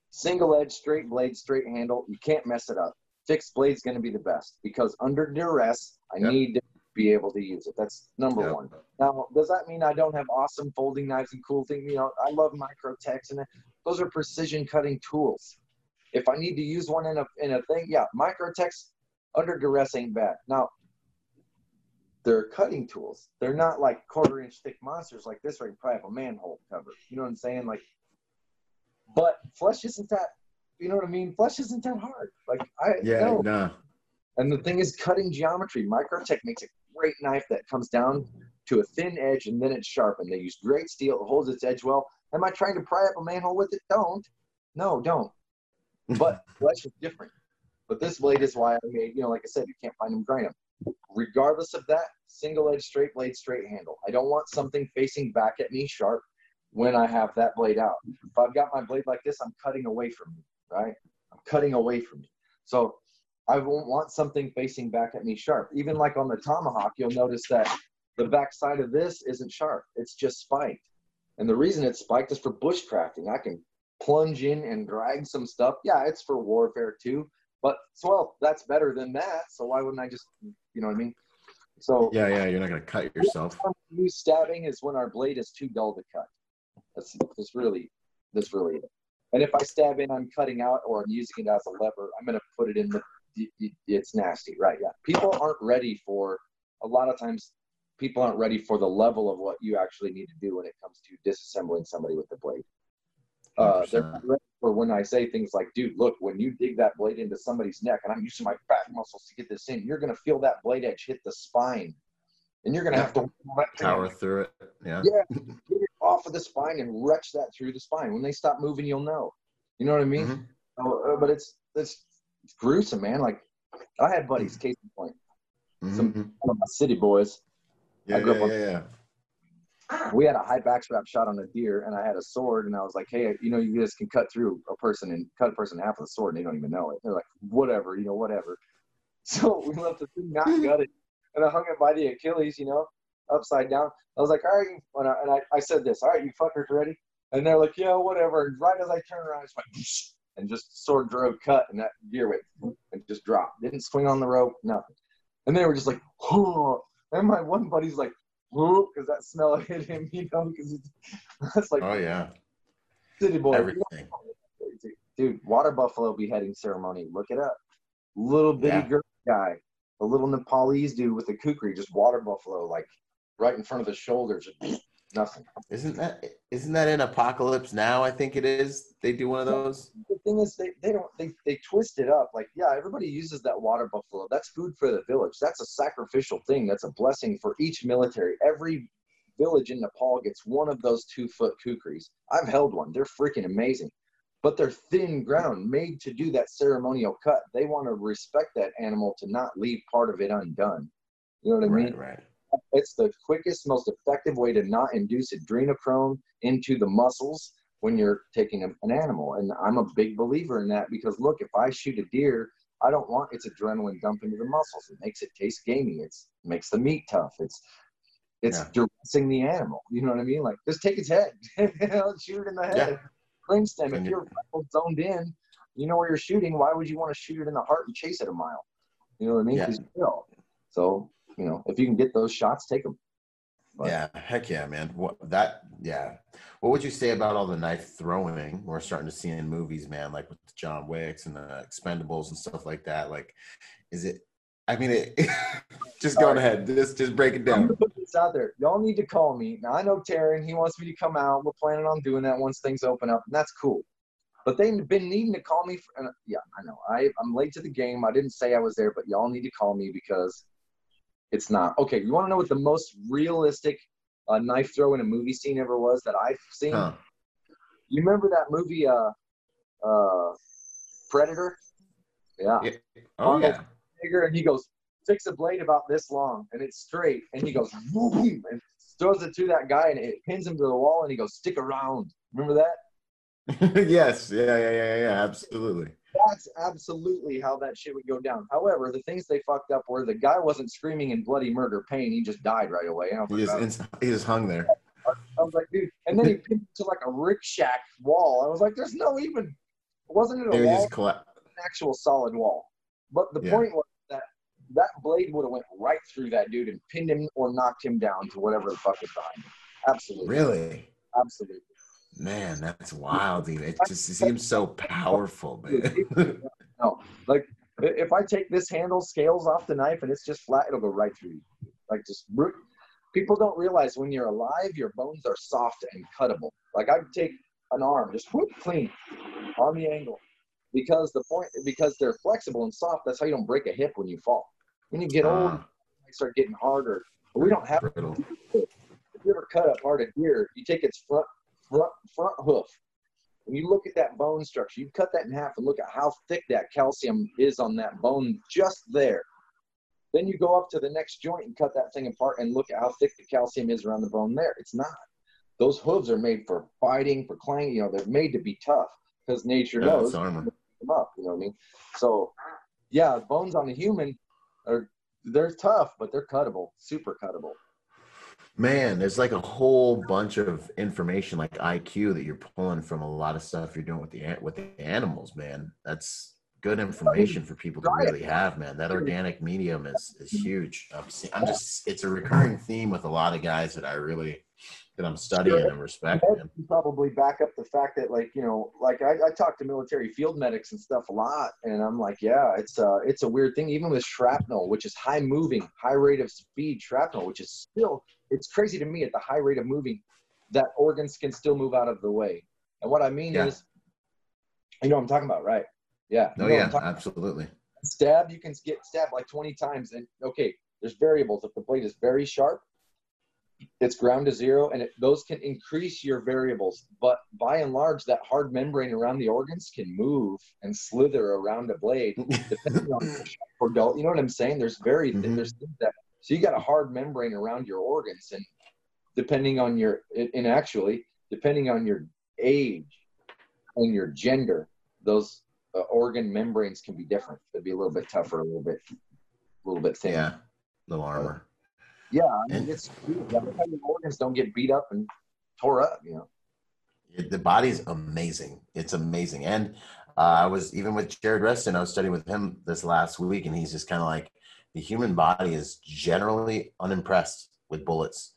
single edge, straight blade, straight handle, you can't mess it up. Fixed blade's going to be the best because under duress, I Yep. need to be able to use it. That's number Yep. one. Now, does that mean I don't have awesome folding knives and cool things? You know, I love Microtechs and those are precision cutting tools. If I need to use one in a in a thing, yeah, Microtechs under duress ain't bad. Now, they're cutting tools. They're not like quarter inch thick monsters like this, where you probably have a manhole cover. You know what I'm saying? Like, but flesh isn't that. You know what I mean? Flesh isn't that hard. Like I yeah, no. no. And the thing is, cutting geometry. Microtech makes a great knife that comes down to a thin edge and then it's sharpened. They use great steel. It holds its edge well. Am I trying to pry up a manhole with it? Don't. No, don't. But flesh is different. But this blade is why I made, you know, like I said, you can't find them, grind them. Regardless of that, single edge, straight blade, straight handle. I don't want something facing back at me sharp when I have that blade out. If I've got my blade like this, I'm cutting away from me, right? I'm cutting away from me. So I won't want something facing back at me sharp. Even like on the tomahawk, you'll notice that the back side of this isn't sharp. It's just spiked. And the reason it's spiked is for bushcrafting. I can plunge in and drag some stuff. Yeah, it's for warfare too. But well, that's better than that. So why wouldn't I just, you know what I mean? So yeah, yeah, you're not gonna cut yourself. Use stabbing is when our blade is too dull to cut. That's that's really that's really it. And if I stab in, I'm cutting out or I'm using it as a lever. I'm gonna put it in the. It's nasty, right? Yeah. People aren't ready for. A lot of times, people aren't ready for the level of what you actually need to do when it comes to disassembling somebody with the blade. Uh, they're for when I say things like, "Dude, look, when you dig that blade into somebody's neck, and I'm using my back muscles to get this in, you're gonna feel that blade edge hit the spine, and you're gonna Yeah. have to Power through it. Yeah. yeah, get it off of the spine and retch that through the spine. When they stop moving, you'll know. You know what I mean? Mhm. Uh, but it's it's it's gruesome, man. Like I had buddies, case in point, Some- Mhm. one of my city boys. Yeah, grew yeah, yeah, yeah. Ah. We had a high backstrap shot on a deer, and I had a sword, and I was like, "Hey, you know, you guys can cut through a person and cut a person in half with a sword, and they don't even know it." They're like, "Whatever, you know, whatever." So we left the thing not gutted, and I hung it by the Achilles, you know, upside down. I was like, "All right," and I, and I, I said this, "All right, you fuckers ready?" And they're like, "Yeah, whatever." And right as I turn around, I just went, and just sword drove cut, and that deer went and just dropped. Didn't swing on the rope, nothing. And they were just like, "Oh!" And my one buddy's like, because that smell hit him, you know, because that's like Oh yeah. city boy. Everything. Dude, water buffalo beheading ceremony. Look it up. Little bitty Yeah. girl guy, a little Nepalese dude with a kukri, just water buffalo, like right in front of the shoulders. Nothing. Isn't that isn't that in Apocalypse Now? I think it is. They do one of those. The thing is, they, they don't they, they twist it up. Like, yeah, everybody uses that water buffalo. That's food for the village. That's a sacrificial thing. That's a blessing for each military. Every village in Nepal gets one of those two foot kukris. I've held one. They're freaking amazing. But they're thin ground, made to do that ceremonial cut. They want to respect that animal to not leave part of it undone. You know what I mean? Right, right. It's the quickest, most effective way to not induce adrenochrome into the muscles when you're taking a- an animal. And I'm a big believer in that because look, if I shoot a deer, I don't want its adrenaline dump into the muscles. It makes it taste gamey. It's makes the meat tough. It's it's dressing the animal. You know what I mean? Like just take its head, shoot it in the head. Yeah. Brainstem. If you- you're zoned in, you know where you're shooting. Why would you want to shoot it in the heart and chase it a mile? You know what I mean? Yeah. 'Cause you will. So you know, if you can get those shots, take them. But- Yeah, heck yeah, man. What that? Yeah. What would you say about all the knife throwing we're starting to see in movies, man? Like with John Wicks and the Expendables and stuff like that. Like, is it? I mean, it, just going ahead. Just just break it down. put this out there. Y'all need to call me. Now I know Taran, he wants me to come out. We're planning on doing that once things open up, and that's cool. But they've been needing to call me. For, and yeah, I know. I I'm late to the game. I didn't say I was there, but y'all need to call me because it's not okay. You want to know what the most realistic uh, knife throw in a movie scene ever was that I've seen? Huh. You remember that movie, uh, uh, Predator? Yeah. Yeah. Oh yeah. Bigger, and he goes, fix a blade about this long, and it's straight, and he goes, boom, and throws it to that guy, and it pins him to the wall, and he goes, stick around. Remember that? yes. Yeah. Yeah. Yeah. Yeah. Absolutely. That's absolutely how that shit would go down. However, the things they fucked up were the guy wasn't screaming in bloody murder pain; he just died right away. Was, He just he just hung there. I was like, dude, and then he pinned it to like a rick shack wall. I was like, there's no even, wasn't it a Maybe wall? just an actual solid wall. But the Yeah. point was that that blade would have went right through that dude and pinned him or knocked him down to whatever the fuck is behind him. Absolutely. Really. Absolutely. Man, that's wild, dude. It just seems so powerful, man. No. Like if I take this handle scales off the knife and it's just flat, it'll go right through you. Like just root. People don't realize when you're alive, your bones are soft and cuttable. Like I'd take an arm, just whoop, clean on the angle. Because the point because they're flexible and soft, that's how you don't break a hip when you fall. When you get old, Ah, they start getting harder. But we don't have brittle. if you ever cut apart a deer, you take its front front front hoof. When you look at that bone structure, you cut that in half and look at how thick that calcium is on that bone just there. Then you go up to the next joint and cut that thing apart and look at how thick the calcium is around the bone there. It's not. Those hooves are made for fighting, for clanging. You know, they're made to be tough because nature Yeah, knows armor. them up. You know what I mean? So, yeah, bones on a human are they're tough, but they're cuttable, super cuttable. Man, there's like a whole bunch of information like IQ that you're pulling from a lot of stuff you're doing with the with the animals, man. That's good information for people to really have, man. That organic medium is is huge. I'm, I'm just it's a recurring theme with a lot of guys that I really that I'm studying and respecting. Probably back up the fact that, like, you know, like I, I talk to military field medics and stuff a lot, and I'm like, yeah, it's a it's a weird thing. Even with shrapnel, which is high moving, high rate of speed shrapnel, which is still it's crazy to me at the high rate of moving that organs can still move out of the way. And what I mean yeah. is, you know, what I'm talking about, right? Yeah. Oh yeah, absolutely. Stab, you can get stabbed like 20 times, and okay, there's variables. If the blade is very sharp, it's ground to zero and it, those can increase your variables but by and large that hard membrane around the organs can move and slither around a blade depending on or adult you know what i'm saying there's very mm-hmm. there's things that so you got a hard membrane around your organs and depending on your and actually depending on your age and your gender those uh, organ membranes can be different they'd be a little bit tougher a little bit a little bit thinner yeah little armor yeah, I mean, and, it's your organs don't get beat up and tore up. You know, the body's amazing. It's amazing, and uh, I was even with Jared Reston. I was studying with him this last week, and he's just kind of like the human body is generally unimpressed with bullets.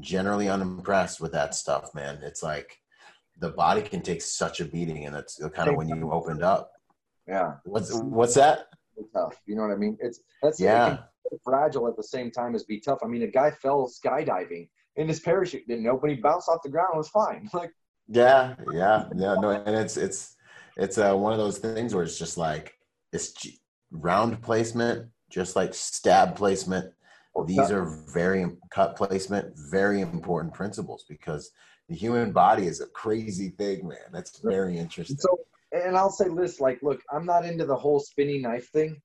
Generally unimpressed with that stuff, man. It's like the body can take such a beating, and that's kind of when you opened up. Yeah. What's what's that? Tough. You know what I mean? It's that's yeah fragile at the same time as be tough. I mean, a guy fell skydiving and his parachute didn't open. He bounced off the ground and was fine. Like, yeah, yeah, yeah. No, and it's it's it's uh, one of those things where it's just like it's round placement, just like stab placement. These are very cut placement, very important principles because the human body is a crazy thing, man. That's very interesting. So, and I'll say this: like, look, I'm not into the whole spinning knife thing.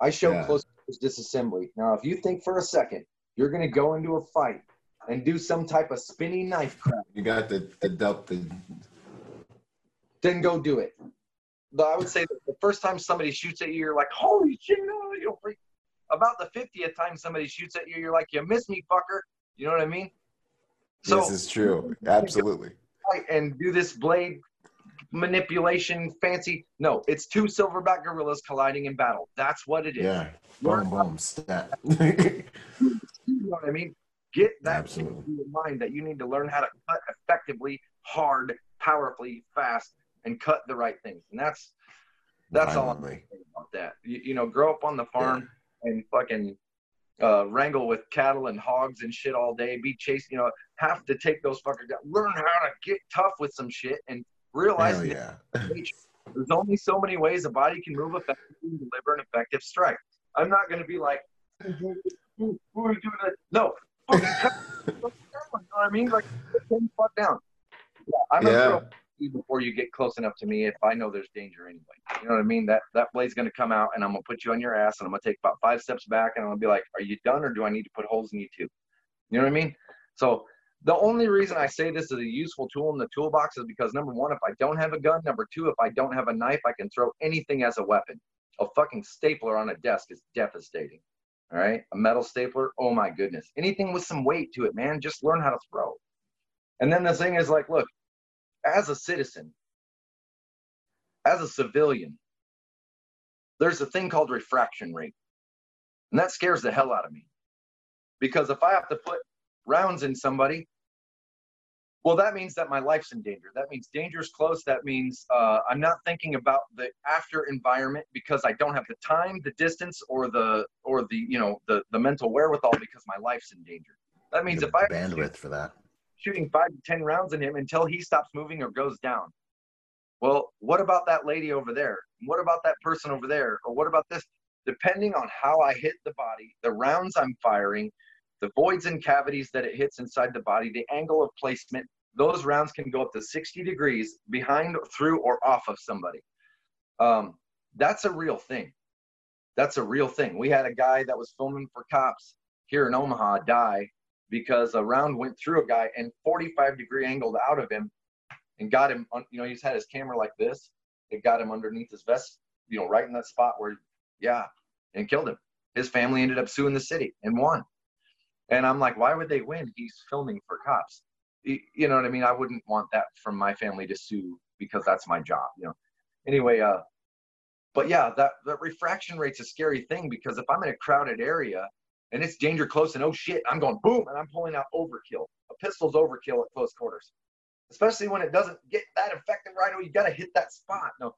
I show yeah. close disassembly. Now, if you think for a second you're going to go into a fight and do some type of spinning knife crap, you got the the dump the. Then go do it. But I would say that the first time somebody shoots at you, you're like, "Holy shit!" No, you. About the fiftieth time somebody shoots at you, you're like, "You missed me, fucker." You know what I mean? So, this is true. Absolutely. And do this blade manipulation, fancy. No, it's two silverback gorillas colliding in battle. That's what it is. Yeah. Boom, boom, stat. you know what I mean? Get that Absolutely. in mind that you need to learn how to cut effectively, hard, powerfully, fast, and cut the right things. And that's that's Violently. all I'm about that. You, you, know, grow up on the farm yeah. And fucking uh, wrangle with cattle and hogs and shit all day. Be chased, you know, have to take those fuckers down. Learn how to get tough with some shit and realize yeah. there's only so many ways a body can move effectively and deliver an effective strike. I'm not going to be like, who, who, who are you doing that? No. you know what I mean? Like, fuck down. Yeah, I'm yeah. gonna you before you get close enough to me if I know there's danger anyway. You know what I mean? That that blade's gonna come out and I'm gonna put you on your ass and I'm gonna take about five steps back and I'm gonna be like, Are you done or do I need to put holes in you too? You know what I mean? So the only reason I say this is a useful tool in the toolbox is because number one, if I don't have a gun, number two, if I don't have a knife, I can throw anything as a weapon. A fucking stapler on a desk is devastating. All right. A metal stapler, oh my goodness. Anything with some weight to it, man, just learn how to throw. And then the thing is like, look, as a citizen, as a civilian, there's a thing called refraction rate. And that scares the hell out of me. Because if I have to put rounds in somebody, well, that means that my life's in danger. That means danger's close. That means uh, I'm not thinking about the after environment because I don't have the time, the distance, or the or the you know the the mental wherewithal because my life's in danger. That means if I bandwidth for that shooting five to ten rounds in him until he stops moving or goes down. Well, what about that lady over there? What about that person over there? Or what about this? Depending on how I hit the body, the rounds I'm firing, the voids and cavities that it hits inside the body, the angle of placement, those rounds can go up to 60 degrees behind, through, or off of somebody. Um, that's a real thing. That's a real thing. We had a guy that was filming for cops here in Omaha die because a round went through a guy and 45 degree angled out of him and got him on, you know, he's had his camera like this it got him underneath his vest, you know, right in that spot where, yeah, and killed him. His family ended up suing the city and won. And I'm like, why would they win? He's filming for cops. You know what I mean? I wouldn't want that from my family to sue because that's my job, you know. Anyway, uh, but yeah, that that refraction rate's a scary thing because if I'm in a crowded area and it's danger close and oh shit, I'm going boom and I'm pulling out overkill. A pistol's overkill at close quarters, especially when it doesn't get that effective right away. You got to hit that spot. No,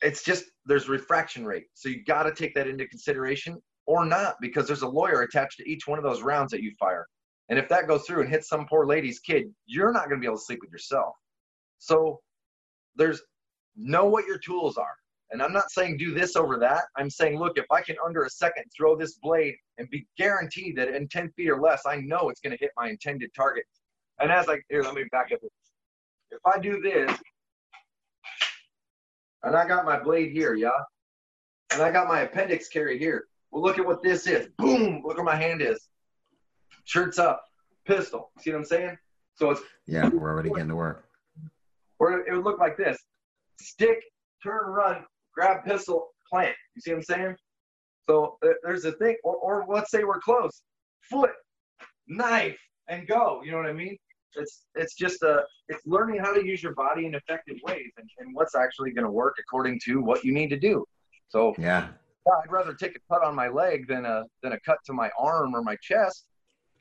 it's just there's refraction rate, so you got to take that into consideration or not because there's a lawyer attached to each one of those rounds that you fire. And if that goes through and hits some poor lady's kid, you're not going to be able to sleep with yourself. So there's know what your tools are. And I'm not saying do this over that. I'm saying, look, if I can under a second throw this blade and be guaranteed that in 10 feet or less, I know it's going to hit my intended target. And as I, here, let me back up. If I do this, and I got my blade here, yeah? And I got my appendix carry here. Well, look at what this is. Boom, look where my hand is. Shirts up, pistol. See what I'm saying? So it's. Yeah, we're already getting to work. Or it would look like this stick, turn, run, grab pistol, plant. You see what I'm saying? So there's a thing, or, or let's say we're close, foot, knife, and go. You know what I mean? It's it's just a it's learning how to use your body in effective ways and, and what's actually going to work according to what you need to do. So yeah. yeah, I'd rather take a cut on my leg than a than a cut to my arm or my chest.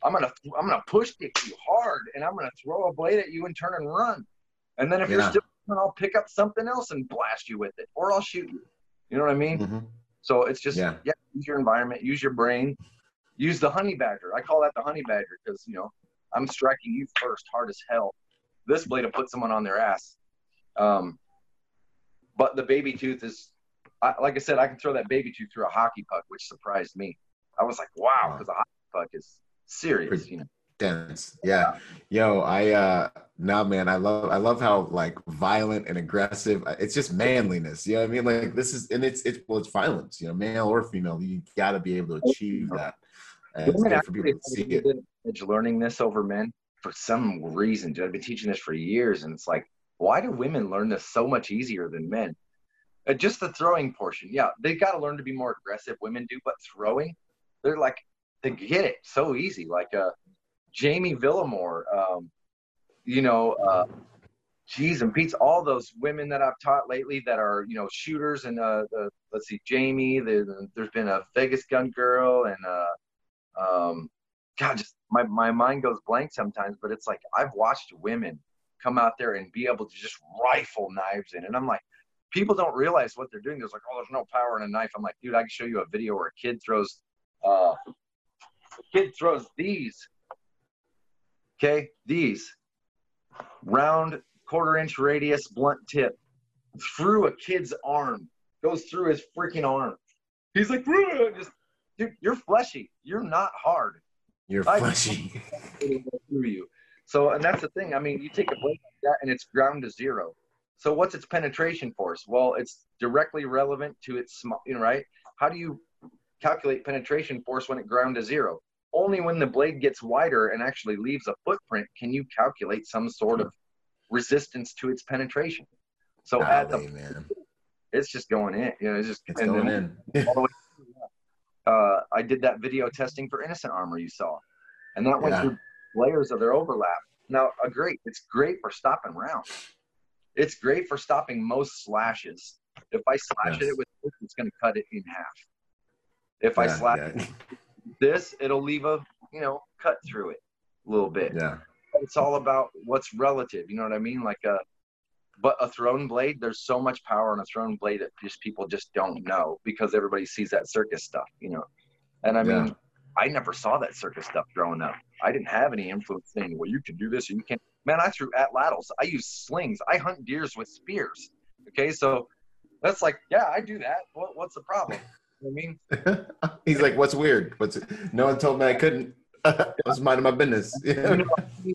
I'm gonna I'm gonna push you hard, and I'm gonna throw a blade at you and turn and run. And then if yeah. you're still I'll pick up something else and blast you with it, or I'll shoot you. You know what I mean? Mm-hmm. So it's just yeah. yeah, use your environment, use your brain, use the honey badger. I call that the honey badger because you know I'm striking you first, hard as hell. This blade will put someone on their ass. Um, but the baby tooth is, I, like I said, I can throw that baby tooth through a hockey puck, which surprised me. I was like, wow, because a hockey puck is serious, you know dense. Yeah. Yo, I uh nah man, I love I love how like violent and aggressive uh, it's just manliness. You know what I mean? Like this is and it's it's well it's violence, you know, male or female, you gotta be able to achieve that. And it's good for people to see it. Learning this over men for some reason. Dude, I've been teaching this for years and it's like, why do women learn this so much easier than men? Uh, just the throwing portion. Yeah, they got to learn to be more aggressive. Women do, but throwing, they're like, they get it so easy. Like, uh, Jamie Villamore, um, you know, uh, and Pete's all those women that I've taught lately that are, you know, shooters and uh, the, let's see, Jamie, the, there's been a Vegas gun girl and, uh, um, God, just my, my mind goes blank sometimes, but it's like, I've watched women come out there and be able to just rifle knives in. And I'm like, people don't realize what they're doing. There's like, oh, there's no power in a knife. I'm like, dude, I can show you a video where a kid throws, uh, a kid throws these Okay, these round quarter inch radius blunt tip through a kid's arm, goes through his freaking arm. He's like, just, dude, you're fleshy. You're not hard. You're fleshy. through you. So, and that's the thing. I mean, you take a blade like that and it's ground to zero. So, what's its penetration force? Well, it's directly relevant to its small, you know, right? How do you calculate penetration force when it ground to zero? Only when the blade gets wider and actually leaves a footprint can you calculate some sort of resistance to its penetration. So Golly, at the man. it's just going in. You know, it's just it's going in. uh, I did that video testing for Innocent Armor you saw, and that went yeah. through layers of their overlap. Now, a great. It's great for stopping rounds. It's great for stopping most slashes. If I slash yes. it with this, it's going to cut it in half. If yeah, I slash yeah. This, it'll leave a, you know, cut through it a little bit. Yeah. It's all about what's relative. You know what I mean? Like a, but a thrown blade, there's so much power on a thrown blade that just people just don't know because everybody sees that circus stuff, you know. And I mean, yeah. I never saw that circus stuff growing up. I didn't have any influence saying, well, you can do this or you can't. Man, I threw at atlatls. I use slings. I hunt deers with spears. Okay, so that's like, yeah, I do that. What, what's the problem? I mean, he's like, "What's weird? What's no one told me I couldn't. I was minding my business." you know,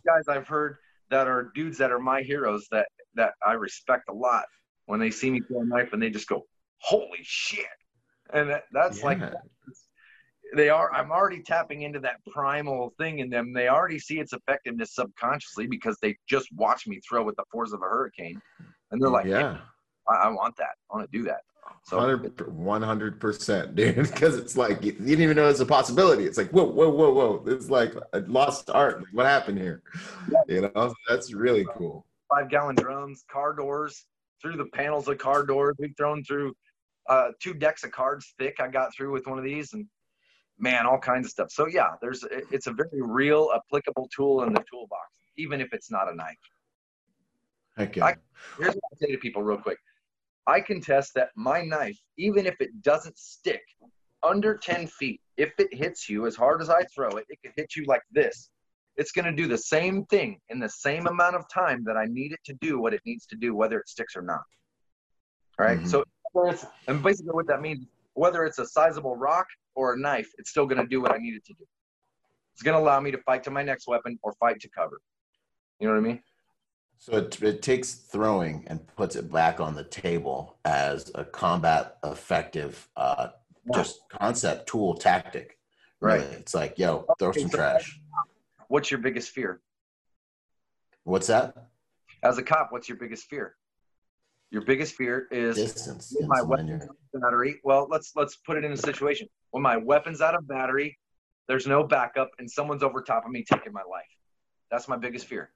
guys I've heard that are dudes that are my heroes that that I respect a lot. When they see me throw a knife and they just go, "Holy shit!" and that, that's yeah. like they are. I'm already tapping into that primal thing in them. They already see its effectiveness subconsciously because they just watch me throw with the force of a hurricane, and they're like, "Yeah." I, I want that. I want to do that. So 100 percent, dude. Because it's like you didn't even know it's a possibility. It's like whoa, whoa, whoa, whoa. It's like a lost art. Like, what happened here? You know, that's really cool. Five gallon drums, car doors, through the panels of car doors. We've thrown through uh, two decks of cards thick. I got through with one of these, and man, all kinds of stuff. So yeah, there's it's a very real, applicable tool in the toolbox, even if it's not a knife. Heck yeah. I, here's what I say to people real quick. I can test that my knife, even if it doesn't stick under 10 feet, if it hits you as hard as I throw it, it could hit you like this. It's going to do the same thing in the same amount of time that I need it to do what it needs to do, whether it sticks or not. All right? mm-hmm. So, and basically what that means, whether it's a sizable rock or a knife, it's still going to do what I need it to do. It's going to allow me to fight to my next weapon or fight to cover. You know what I mean? So it, it takes throwing and puts it back on the table as a combat effective, uh, yeah. just concept, tool, tactic. Right. Really. It's like, yo, throw okay, some so trash. What's your biggest fear? What's that? As a cop, what's your biggest fear? Your biggest fear is distance. My weapon battery. Well, let's let's put it in a situation. When my weapon's out of battery, there's no backup, and someone's over top of me taking my life. That's my biggest fear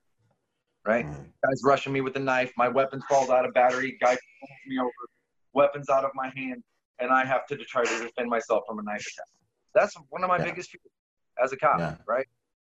right? Mm. Guy's rushing me with a knife. My weapon falls out of battery. Guy pulls me over. Weapons out of my hand, and I have to try to defend myself from a knife attack. That's one of my yeah. biggest fears as a cop, yeah. right?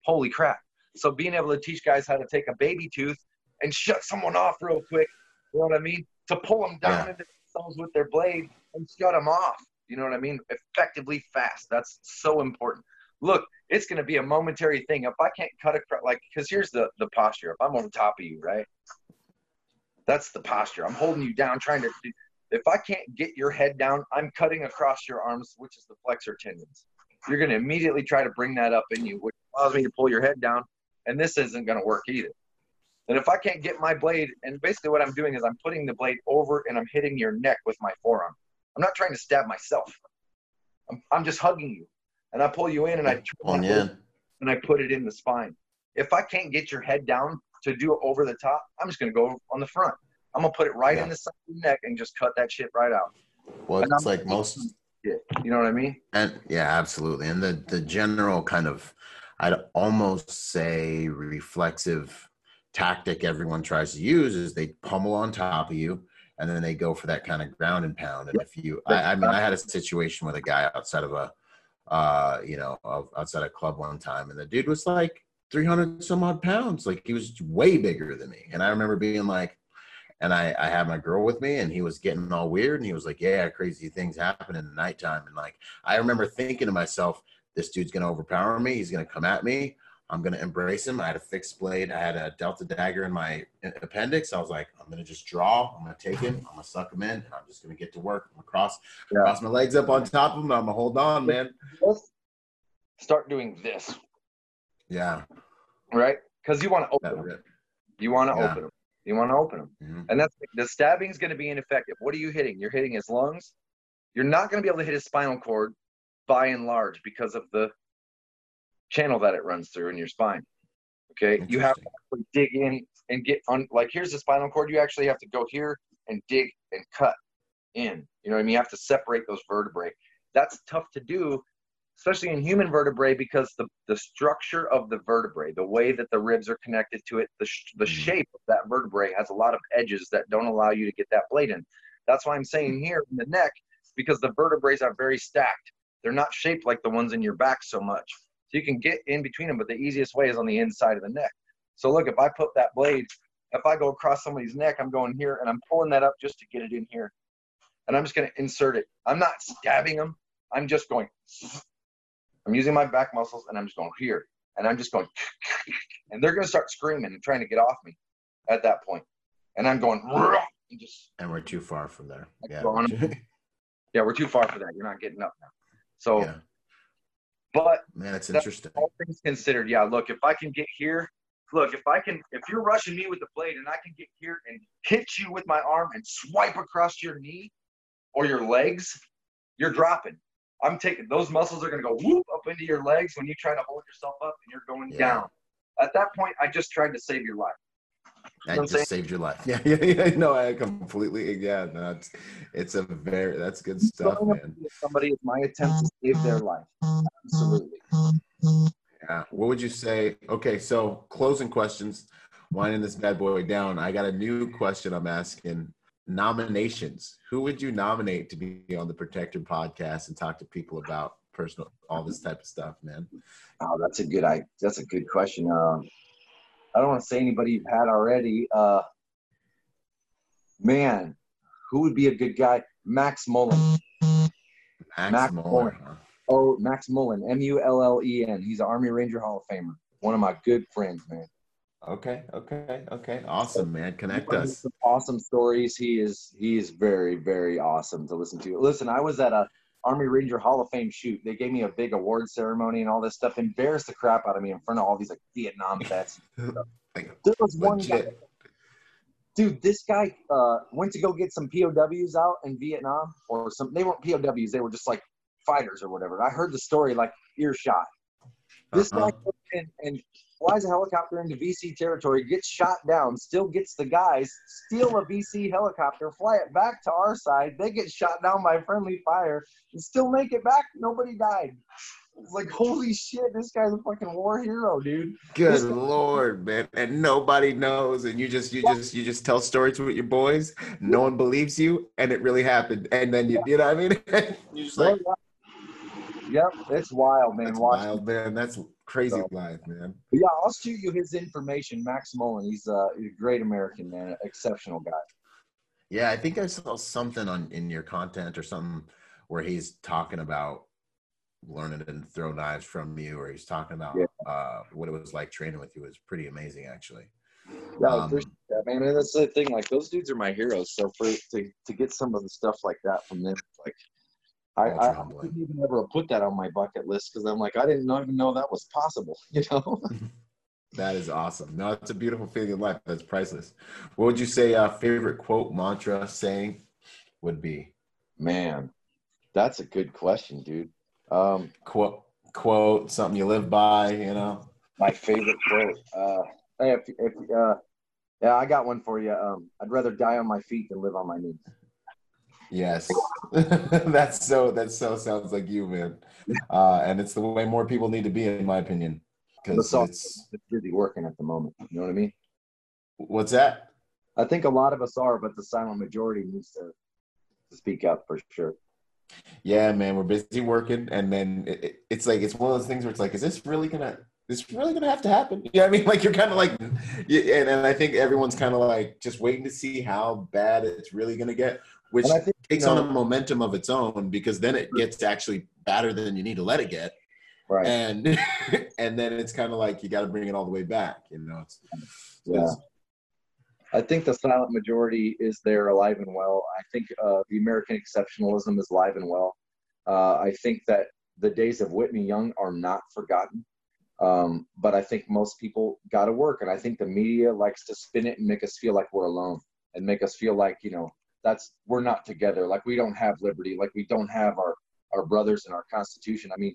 Holy crap! So being able to teach guys how to take a baby tooth and shut someone off real quick, you know what I mean? To pull them down yeah. into themselves with their blade and shut them off. You know what I mean? Effectively fast. That's so important look, it's going to be a momentary thing. If I can't cut across, like, because here's the the posture. If I'm on top of you, right? That's the posture. I'm holding you down, trying to. If I can't get your head down, I'm cutting across your arms, which is the flexor tendons. You're going to immediately try to bring that up in you, which allows me to pull your head down, and this isn't going to work either. And if I can't get my blade, and basically what I'm doing is I'm putting the blade over and I'm hitting your neck with my forearm. I'm not trying to stab myself. I'm, I'm just hugging you and I pull you in and I on you and I put it in the spine. If I can't get your head down to do it over the top, I'm just gonna go on the front. I'm gonna put it right yeah. in the side of the neck and just cut that shit right out. Well, and it's I'm like most. It, you know what I mean? And yeah, absolutely. And the the general kind of, I'd almost say reflexive tactic everyone tries to use is they pummel on top of you and then they go for that kind of ground and pound. And if you, I, I mean, I had a situation with a guy outside of a uh, you know, outside a club one time, and the dude was like 300 some odd pounds. Like he was way bigger than me. And I remember being like, and I, I had my girl with me, and he was getting all weird, and he was like, "Yeah, crazy things happen in the nighttime." And like, I remember thinking to myself, "This dude's gonna overpower me. He's gonna come at me. I'm gonna embrace him. I had a fixed blade. I had a delta dagger in my appendix. I was like, I'm gonna just draw. I'm gonna take him. I'm gonna suck him in. And I'm just gonna get to work. I'm gonna cross, yeah. cross my legs up on top of him. I'm gonna hold on, man. Start doing this. Yeah. Right? Because you want to open them. You want to yeah. open them. You want to open them. Mm-hmm. And that's the stabbing is going to be ineffective. What are you hitting? You're hitting his lungs. You're not going to be able to hit his spinal cord by and large because of the channel that it runs through in your spine. Okay, you have to dig in and get on. Like here's the spinal cord. You actually have to go here and dig and cut in. You know what I mean? You have to separate those vertebrae. That's tough to do, especially in human vertebrae, because the the structure of the vertebrae, the way that the ribs are connected to it, the the mm-hmm. shape of that vertebrae has a lot of edges that don't allow you to get that blade in. That's why I'm saying here in the neck, because the vertebrae are very stacked. They're not shaped like the ones in your back so much. You can get in between them, but the easiest way is on the inside of the neck. So look, if I put that blade, if I go across somebody's neck, I'm going here and I'm pulling that up just to get it in here. And I'm just going to insert it. I'm not stabbing them. I'm just going, I'm using my back muscles and I'm just going here. And I'm just going, and they're going to start screaming and trying to get off me at that point. And I'm going, and just. And we're too far from there. Yeah. yeah, we're too far for that. You're not getting up now. So yeah. But man, it's interesting. All things considered, yeah. Look, if I can get here, look, if I can, if you're rushing me with the blade and I can get here and hit you with my arm and swipe across your knee or your legs, you're dropping. I'm taking those muscles are going to go whoop up into your legs when you try to hold yourself up and you're going yeah. down. At that point, I just tried to save your life. That know what just saved your life. Yeah, yeah, yeah. No, I completely. Yeah, no, it's it's a very that's good stuff, man. to Somebody is my attempt to save their life. Absolutely. Yeah. What would you say? Okay, so closing questions, winding this bad boy down. I got a new question I'm asking. Nominations. Who would you nominate to be on the Protector podcast and talk to people about personal, all this type of stuff, man? Oh, that's a good. I that's a good question. Um, I don't want to say anybody you've had already. Uh, man, who would be a good guy? Max Mullen. Max, Max. Muller. huh? Oh, Max Mullen. M U L L E N. He's an Army Ranger Hall of Famer. One of my good friends, man. Okay, okay, okay. Awesome, man. Connect us. Some awesome stories. He is he is very very awesome to listen to. Listen, I was at a Army Ranger Hall of Fame shoot. They gave me a big award ceremony and all this stuff. Embarrassed the crap out of me in front of all these like Vietnam vets. Like, There was one guy, dude. This guy uh, went to go get some POWs out in Vietnam, or some. They weren't POWs. They were just like fighters or whatever. I heard the story like earshot. This Uh-huh. guy in and flies a helicopter into VC territory, gets shot down, still gets the guys, steal a VC helicopter, fly it back to our side. They get shot down by friendly fire and still make it back. Nobody died. It's like, holy shit, this guy's a fucking war hero, dude. Good This- lord, man! And nobody knows, and you just, you just, you just tell stories with your boys. No one believes you, and it really happened. And then you, you know, what I mean, you're just like, Yep, it's wild, man. that's Watch. wild, man. That's crazy So- life, man. Yeah, I'll shoot you his information. Max Mullen, he's, uh, he's a great American man, exceptional guy. Yeah, I think I saw something on in your content or something where he's talking about learning to throw knives from you, or he's talking about Yeah. uh, what it was like training with you. It was pretty amazing, actually. Yeah, I Um, appreciate that, man. And that's the thing. Like those dudes are my heroes. So for to to get some of the stuff like that from them, like I, I, couldn't even ever put that on my bucket list because I'm like I didn't even know that was possible. You know? That is awesome. No, it's a beautiful feeling in life. That's priceless. What would you say? Uh, favorite quote, mantra, saying would be man, that's a good question, dude. Um, quote, quote, something you live by. You know. my favorite quote. Uh, if, if uh, yeah, I got one for you. Um, I'd rather die on my feet than live on my knees. Yes, that's so. That so sounds like you, man. Uh, and it's the way more people need to be, in my opinion. Because it's busy working at the moment. You know what I mean? what's that? I think a lot of us are, but the silent majority needs to, to speak up for sure. Yeah, man, we're busy working, and then it, it- it's like it's one of those things where it's like, is this really gonna? This really gonna have to happen? You know I mean? Like you're kind of like, and, and I think everyone's kind of like just waiting to see how bad it's really gonna get, which think takes you know- on a momentum of its own because then it gets actually badder than you need to let it get, Right. and and then it's kind of like you got to bring it all the way back. You know, it's, Yeah. it's- I think the silent majority is there alive and well. I think uh, the American exceptionalism is alive and well. Uh, I think that the days of Whitney Young are not forgotten. Um, but I think most people got to work. And I think the media likes to spin it and make us feel like we're alone and make us feel like, you know, that's we're not together, like we don't have liberty, like we don't have our, our brothers and our constitution. I mean,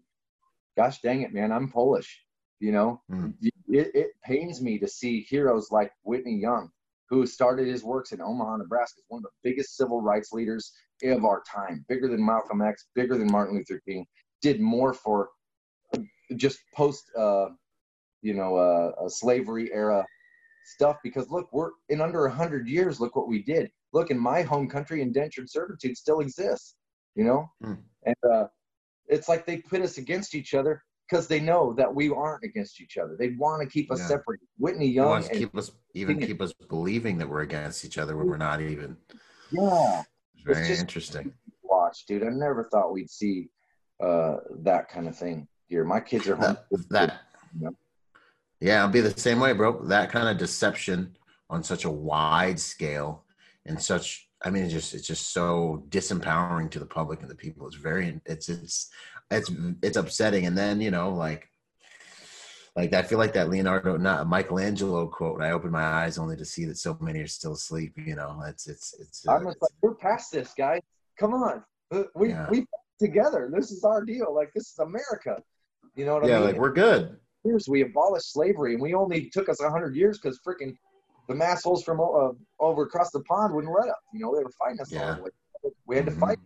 gosh dang it, man, I'm Polish. You know, Mm. it, it pains me to see heroes like Whitney Young, who started his works in Omaha, Nebraska, one of the biggest civil rights leaders of our time, bigger than Malcolm X, bigger than Martin Luther King, did more for just post, uh, you know, uh, slavery era stuff. Because look, we're in under a hundred years. Look what we did. Look, in my home country, indentured servitude still exists. You know, Hmm. and uh, it's like they put us against each other because they know that we aren't against each other. They want to keep us Yeah. separate. Whitney Young, wants to and, keep us even keep us believing that we're against each other when we're not even. yeah, It's very just- interesting. watch, dude. I never thought we'd see uh, that kind of thing here. My kids are home. That, that Yeah. yeah, I'll be the same way, bro. That kind of deception on such a wide scale and such. I mean, it's just it's just so disempowering to the public and the people. It's very it's it's it's it's upsetting. And then you know, like like I feel like that Leonardo, not Michelangelo quote. I opened my eyes only to see that so many are still asleep. You know, it's it's it's. uh, I'm just like, we're past this, guys. Come on, Uh, we Yeah. we together. This is our deal. Like this is America. You know what yeah, I mean? like we're good. years we abolished slavery, and we only took us hundred years because freaking the assholes from uh, over across the pond wouldn't let up. You know, they were fighting us Yeah. all the way. We had to Mhm. fight.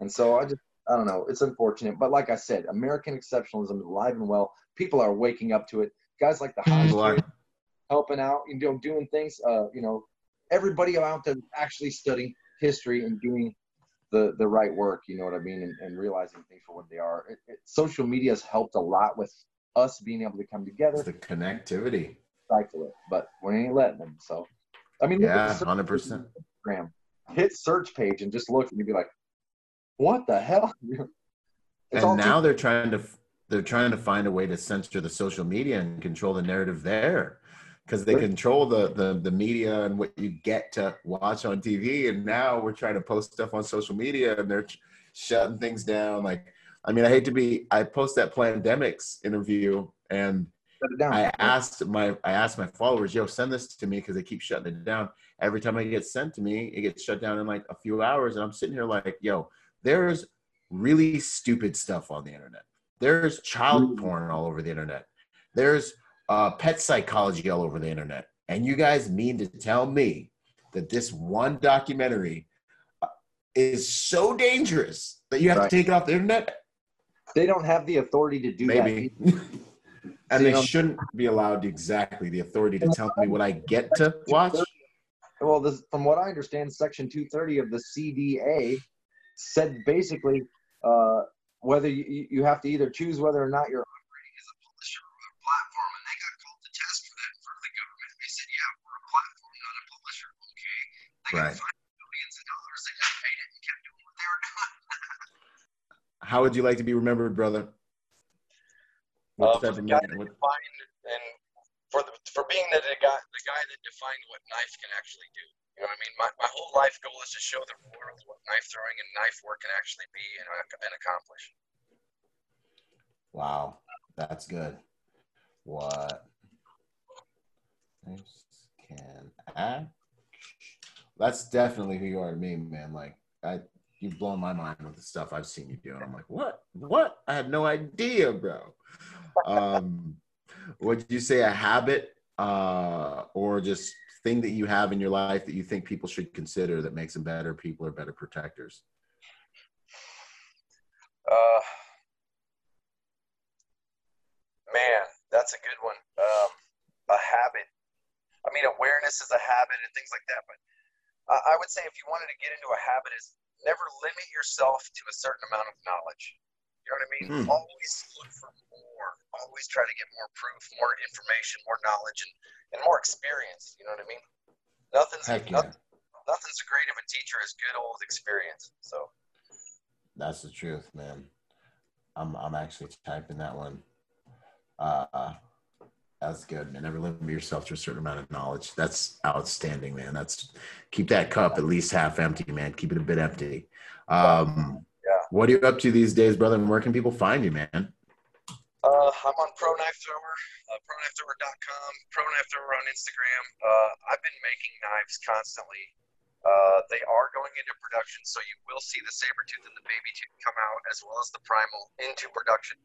And so I just, I don't know. It's unfortunate, but like I said, American exceptionalism is alive and well. People are waking up to it. Guys like the Hodge People helping out, you know, doing things. Uh, you know, everybody out there actually studying history and doing the the right work. You know what I mean, and, and realizing things for what they are. It, it, social media has helped a lot with us being able to come together, It's the connectivity. Stifle it, but we ain't letting them. So, I mean, Yeah, hundred percent. Instagram. Hit search page and just look, and you'd be like, "What the hell?" It's And too- now they're trying to they're trying to find a way to censor the social media and control the narrative there because they control the, the the media and what you get to watch on TV. And now we're trying to post stuff on social media and they're sh- shutting things down. Like, I mean, I hate to be. I post that Plandemic's interview and shut it down. I asked my I asked my followers, yo, send this to me because they keep shutting it down. Every time it gets sent to me, it gets shut down in like a few hours, and I'm sitting here like, yo, there's really stupid stuff on the internet. There's child porn all over the internet. There's uh, pet psychology all over the internet, and you guys mean to tell me that this one documentary uh, is so dangerous that you have Right. to take it off the internet? they don't have the authority to do that. And See, they um, shouldn't be allowed exactly the authority to tell me what I get to watch. Well, this, from what I understand, Section 230 of the CDA said basically uh, whether you, you- you have to either choose whether or not you're operating as a publisher or a platform, and they got called to task for that in front of the government. They said, "Yeah, we're a platform, not a publisher." Okay, they got Right. fined millions of dollars. They just paid it and kept doing what they were doing. How would you like to be remembered, brother? What for type the of guy that what- defined and for the for being the, the guy the guy that defined what knife can actually do. You know what I mean? My, my whole life goal is to show the world what knife throwing and knife work can actually be and, uh, and accomplish. Wow, that's good. What knives can act? That's definitely who you are to me, man. Like I, you've blown my mind with the stuff I've seen you do, and I'm like, what? What? I had no idea, bro. Um, would you say a habit, uh, or just thing that you have in your life that you think people should consider that makes them better people or better protectors? Uh, man, that's a good one. Um, a habit. I mean, awareness is a habit and things like that. But I I would say if you wanted to get into a habit, is never limit yourself to a certain amount of knowledge. You know what I mean? Hmm. Always look for more. Always try to get more proof, more information, more knowledge, and, and more experience. You know what I mean? Nothing's Heck yeah. nothing, nothing's as great of a teacher as good old experience. So. That's the truth, man. I'm I'm actually typing that one. Uh, that's good, man. Never limit yourself to a certain amount of knowledge. That's outstanding, man. That's keep that cup at least half empty, man. Keep it a bit empty. Um, Yeah. What are you up to these days, brother? And where can people find you, man? Uh, I'm on Pro Knife Thrower, uh, ProKnifeThrower.com, Pro Knife Thrower on Instagram. Uh, I've been making knives constantly. Uh, they are going into production, so you will see the saber tooth and the baby tooth come out, as well as the primal into production.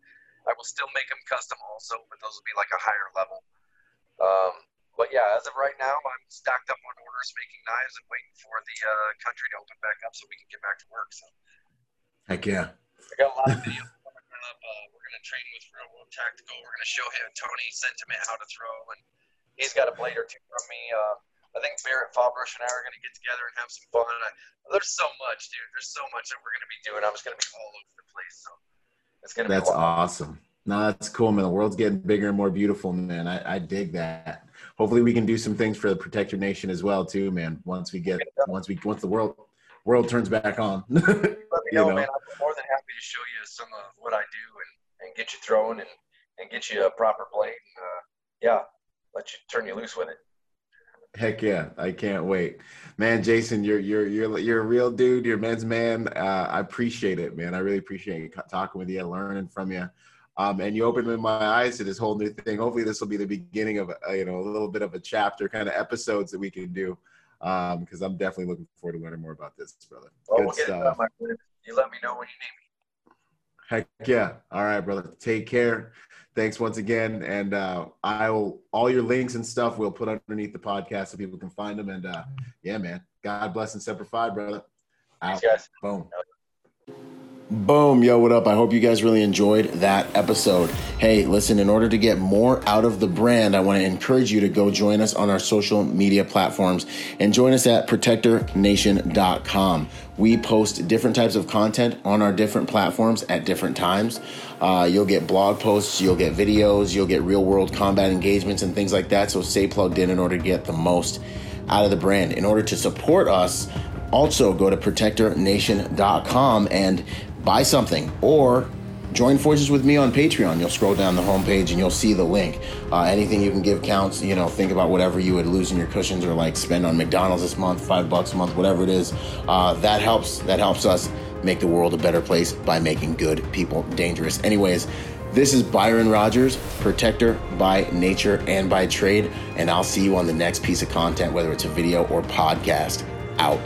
I will still make them custom also, but those will be like a higher level. Um, but yeah, as of right now, I'm stacked up on orders, making knives, and waiting for the uh, country to open back up so we can get back to work. So. Heck yeah. I got a lot of videos coming up. Uh, we're gonna train with Real World Tactical. We're gonna show him Tony Sentmanat how to throw, and he's got a blade or two from me. Uh, I think Barrett Fabrush and I are gonna get together and have some fun. I, there's so much, dude. There's so much that we're gonna be doing. I'm just gonna be all over the place. So it's gonna That's awesome. No, that's cool, man. The world's getting bigger and more beautiful, man. I, I dig that. Hopefully, we can do some things for the Protector Nation as well, too, man. Once we get, once we, once the world, world turns back on. Let me you know, know. man. I'm more than happy to show you some of what I do and, and get you thrown and, and get you a proper blade. And, uh, yeah, let you turn you loose with it. Heck yeah, I can't wait, man. Jason, you're you're you're you're a real dude. You're a men's man. Uh, I appreciate it, man. I really appreciate talking with you, learning from you, um, and you opened my eyes to this whole new thing. Hopefully, this will be the beginning of a, you know a little bit of a chapter, kind of episodes that we can do, because I'm definitely looking forward to learning more about this, brother. Well, Good stuff. done. You let me know when you need me. Heck yeah. All right, brother. Take care. Thanks once again. And uh, I will, all your links and stuff we'll put underneath the podcast so people can find them. And uh, yeah, man. God bless and Fi, brother. Out. Thanks, guys. Boom. Boom, yo, what up? I hope you guys really enjoyed that episode. Hey, listen, in order to get more out of the brand, I want to encourage you to go join us on our social media platforms and join us at protectornation.com. We post different types of content on our different platforms at different times. Uh, you'll get blog posts, you'll get videos, you'll get real world combat engagements and things like that. So stay plugged in in order to get the most out of the brand. In order to support us, also go to protectornation.com and buy something or join forces with me on Patreon. You'll scroll down the homepage and you'll see the link. Uh, anything you can give counts. You know, think about whatever you would lose in your cushions or like spend on McDonald's this month, five bucks a month, whatever it is. Uh, that helps. That helps us make the world a better place by making good people dangerous. Anyways. This is Byron Rogers, protector by nature and by trade, and I'll see you on the next piece of content, whether it's a video or podcast. Out.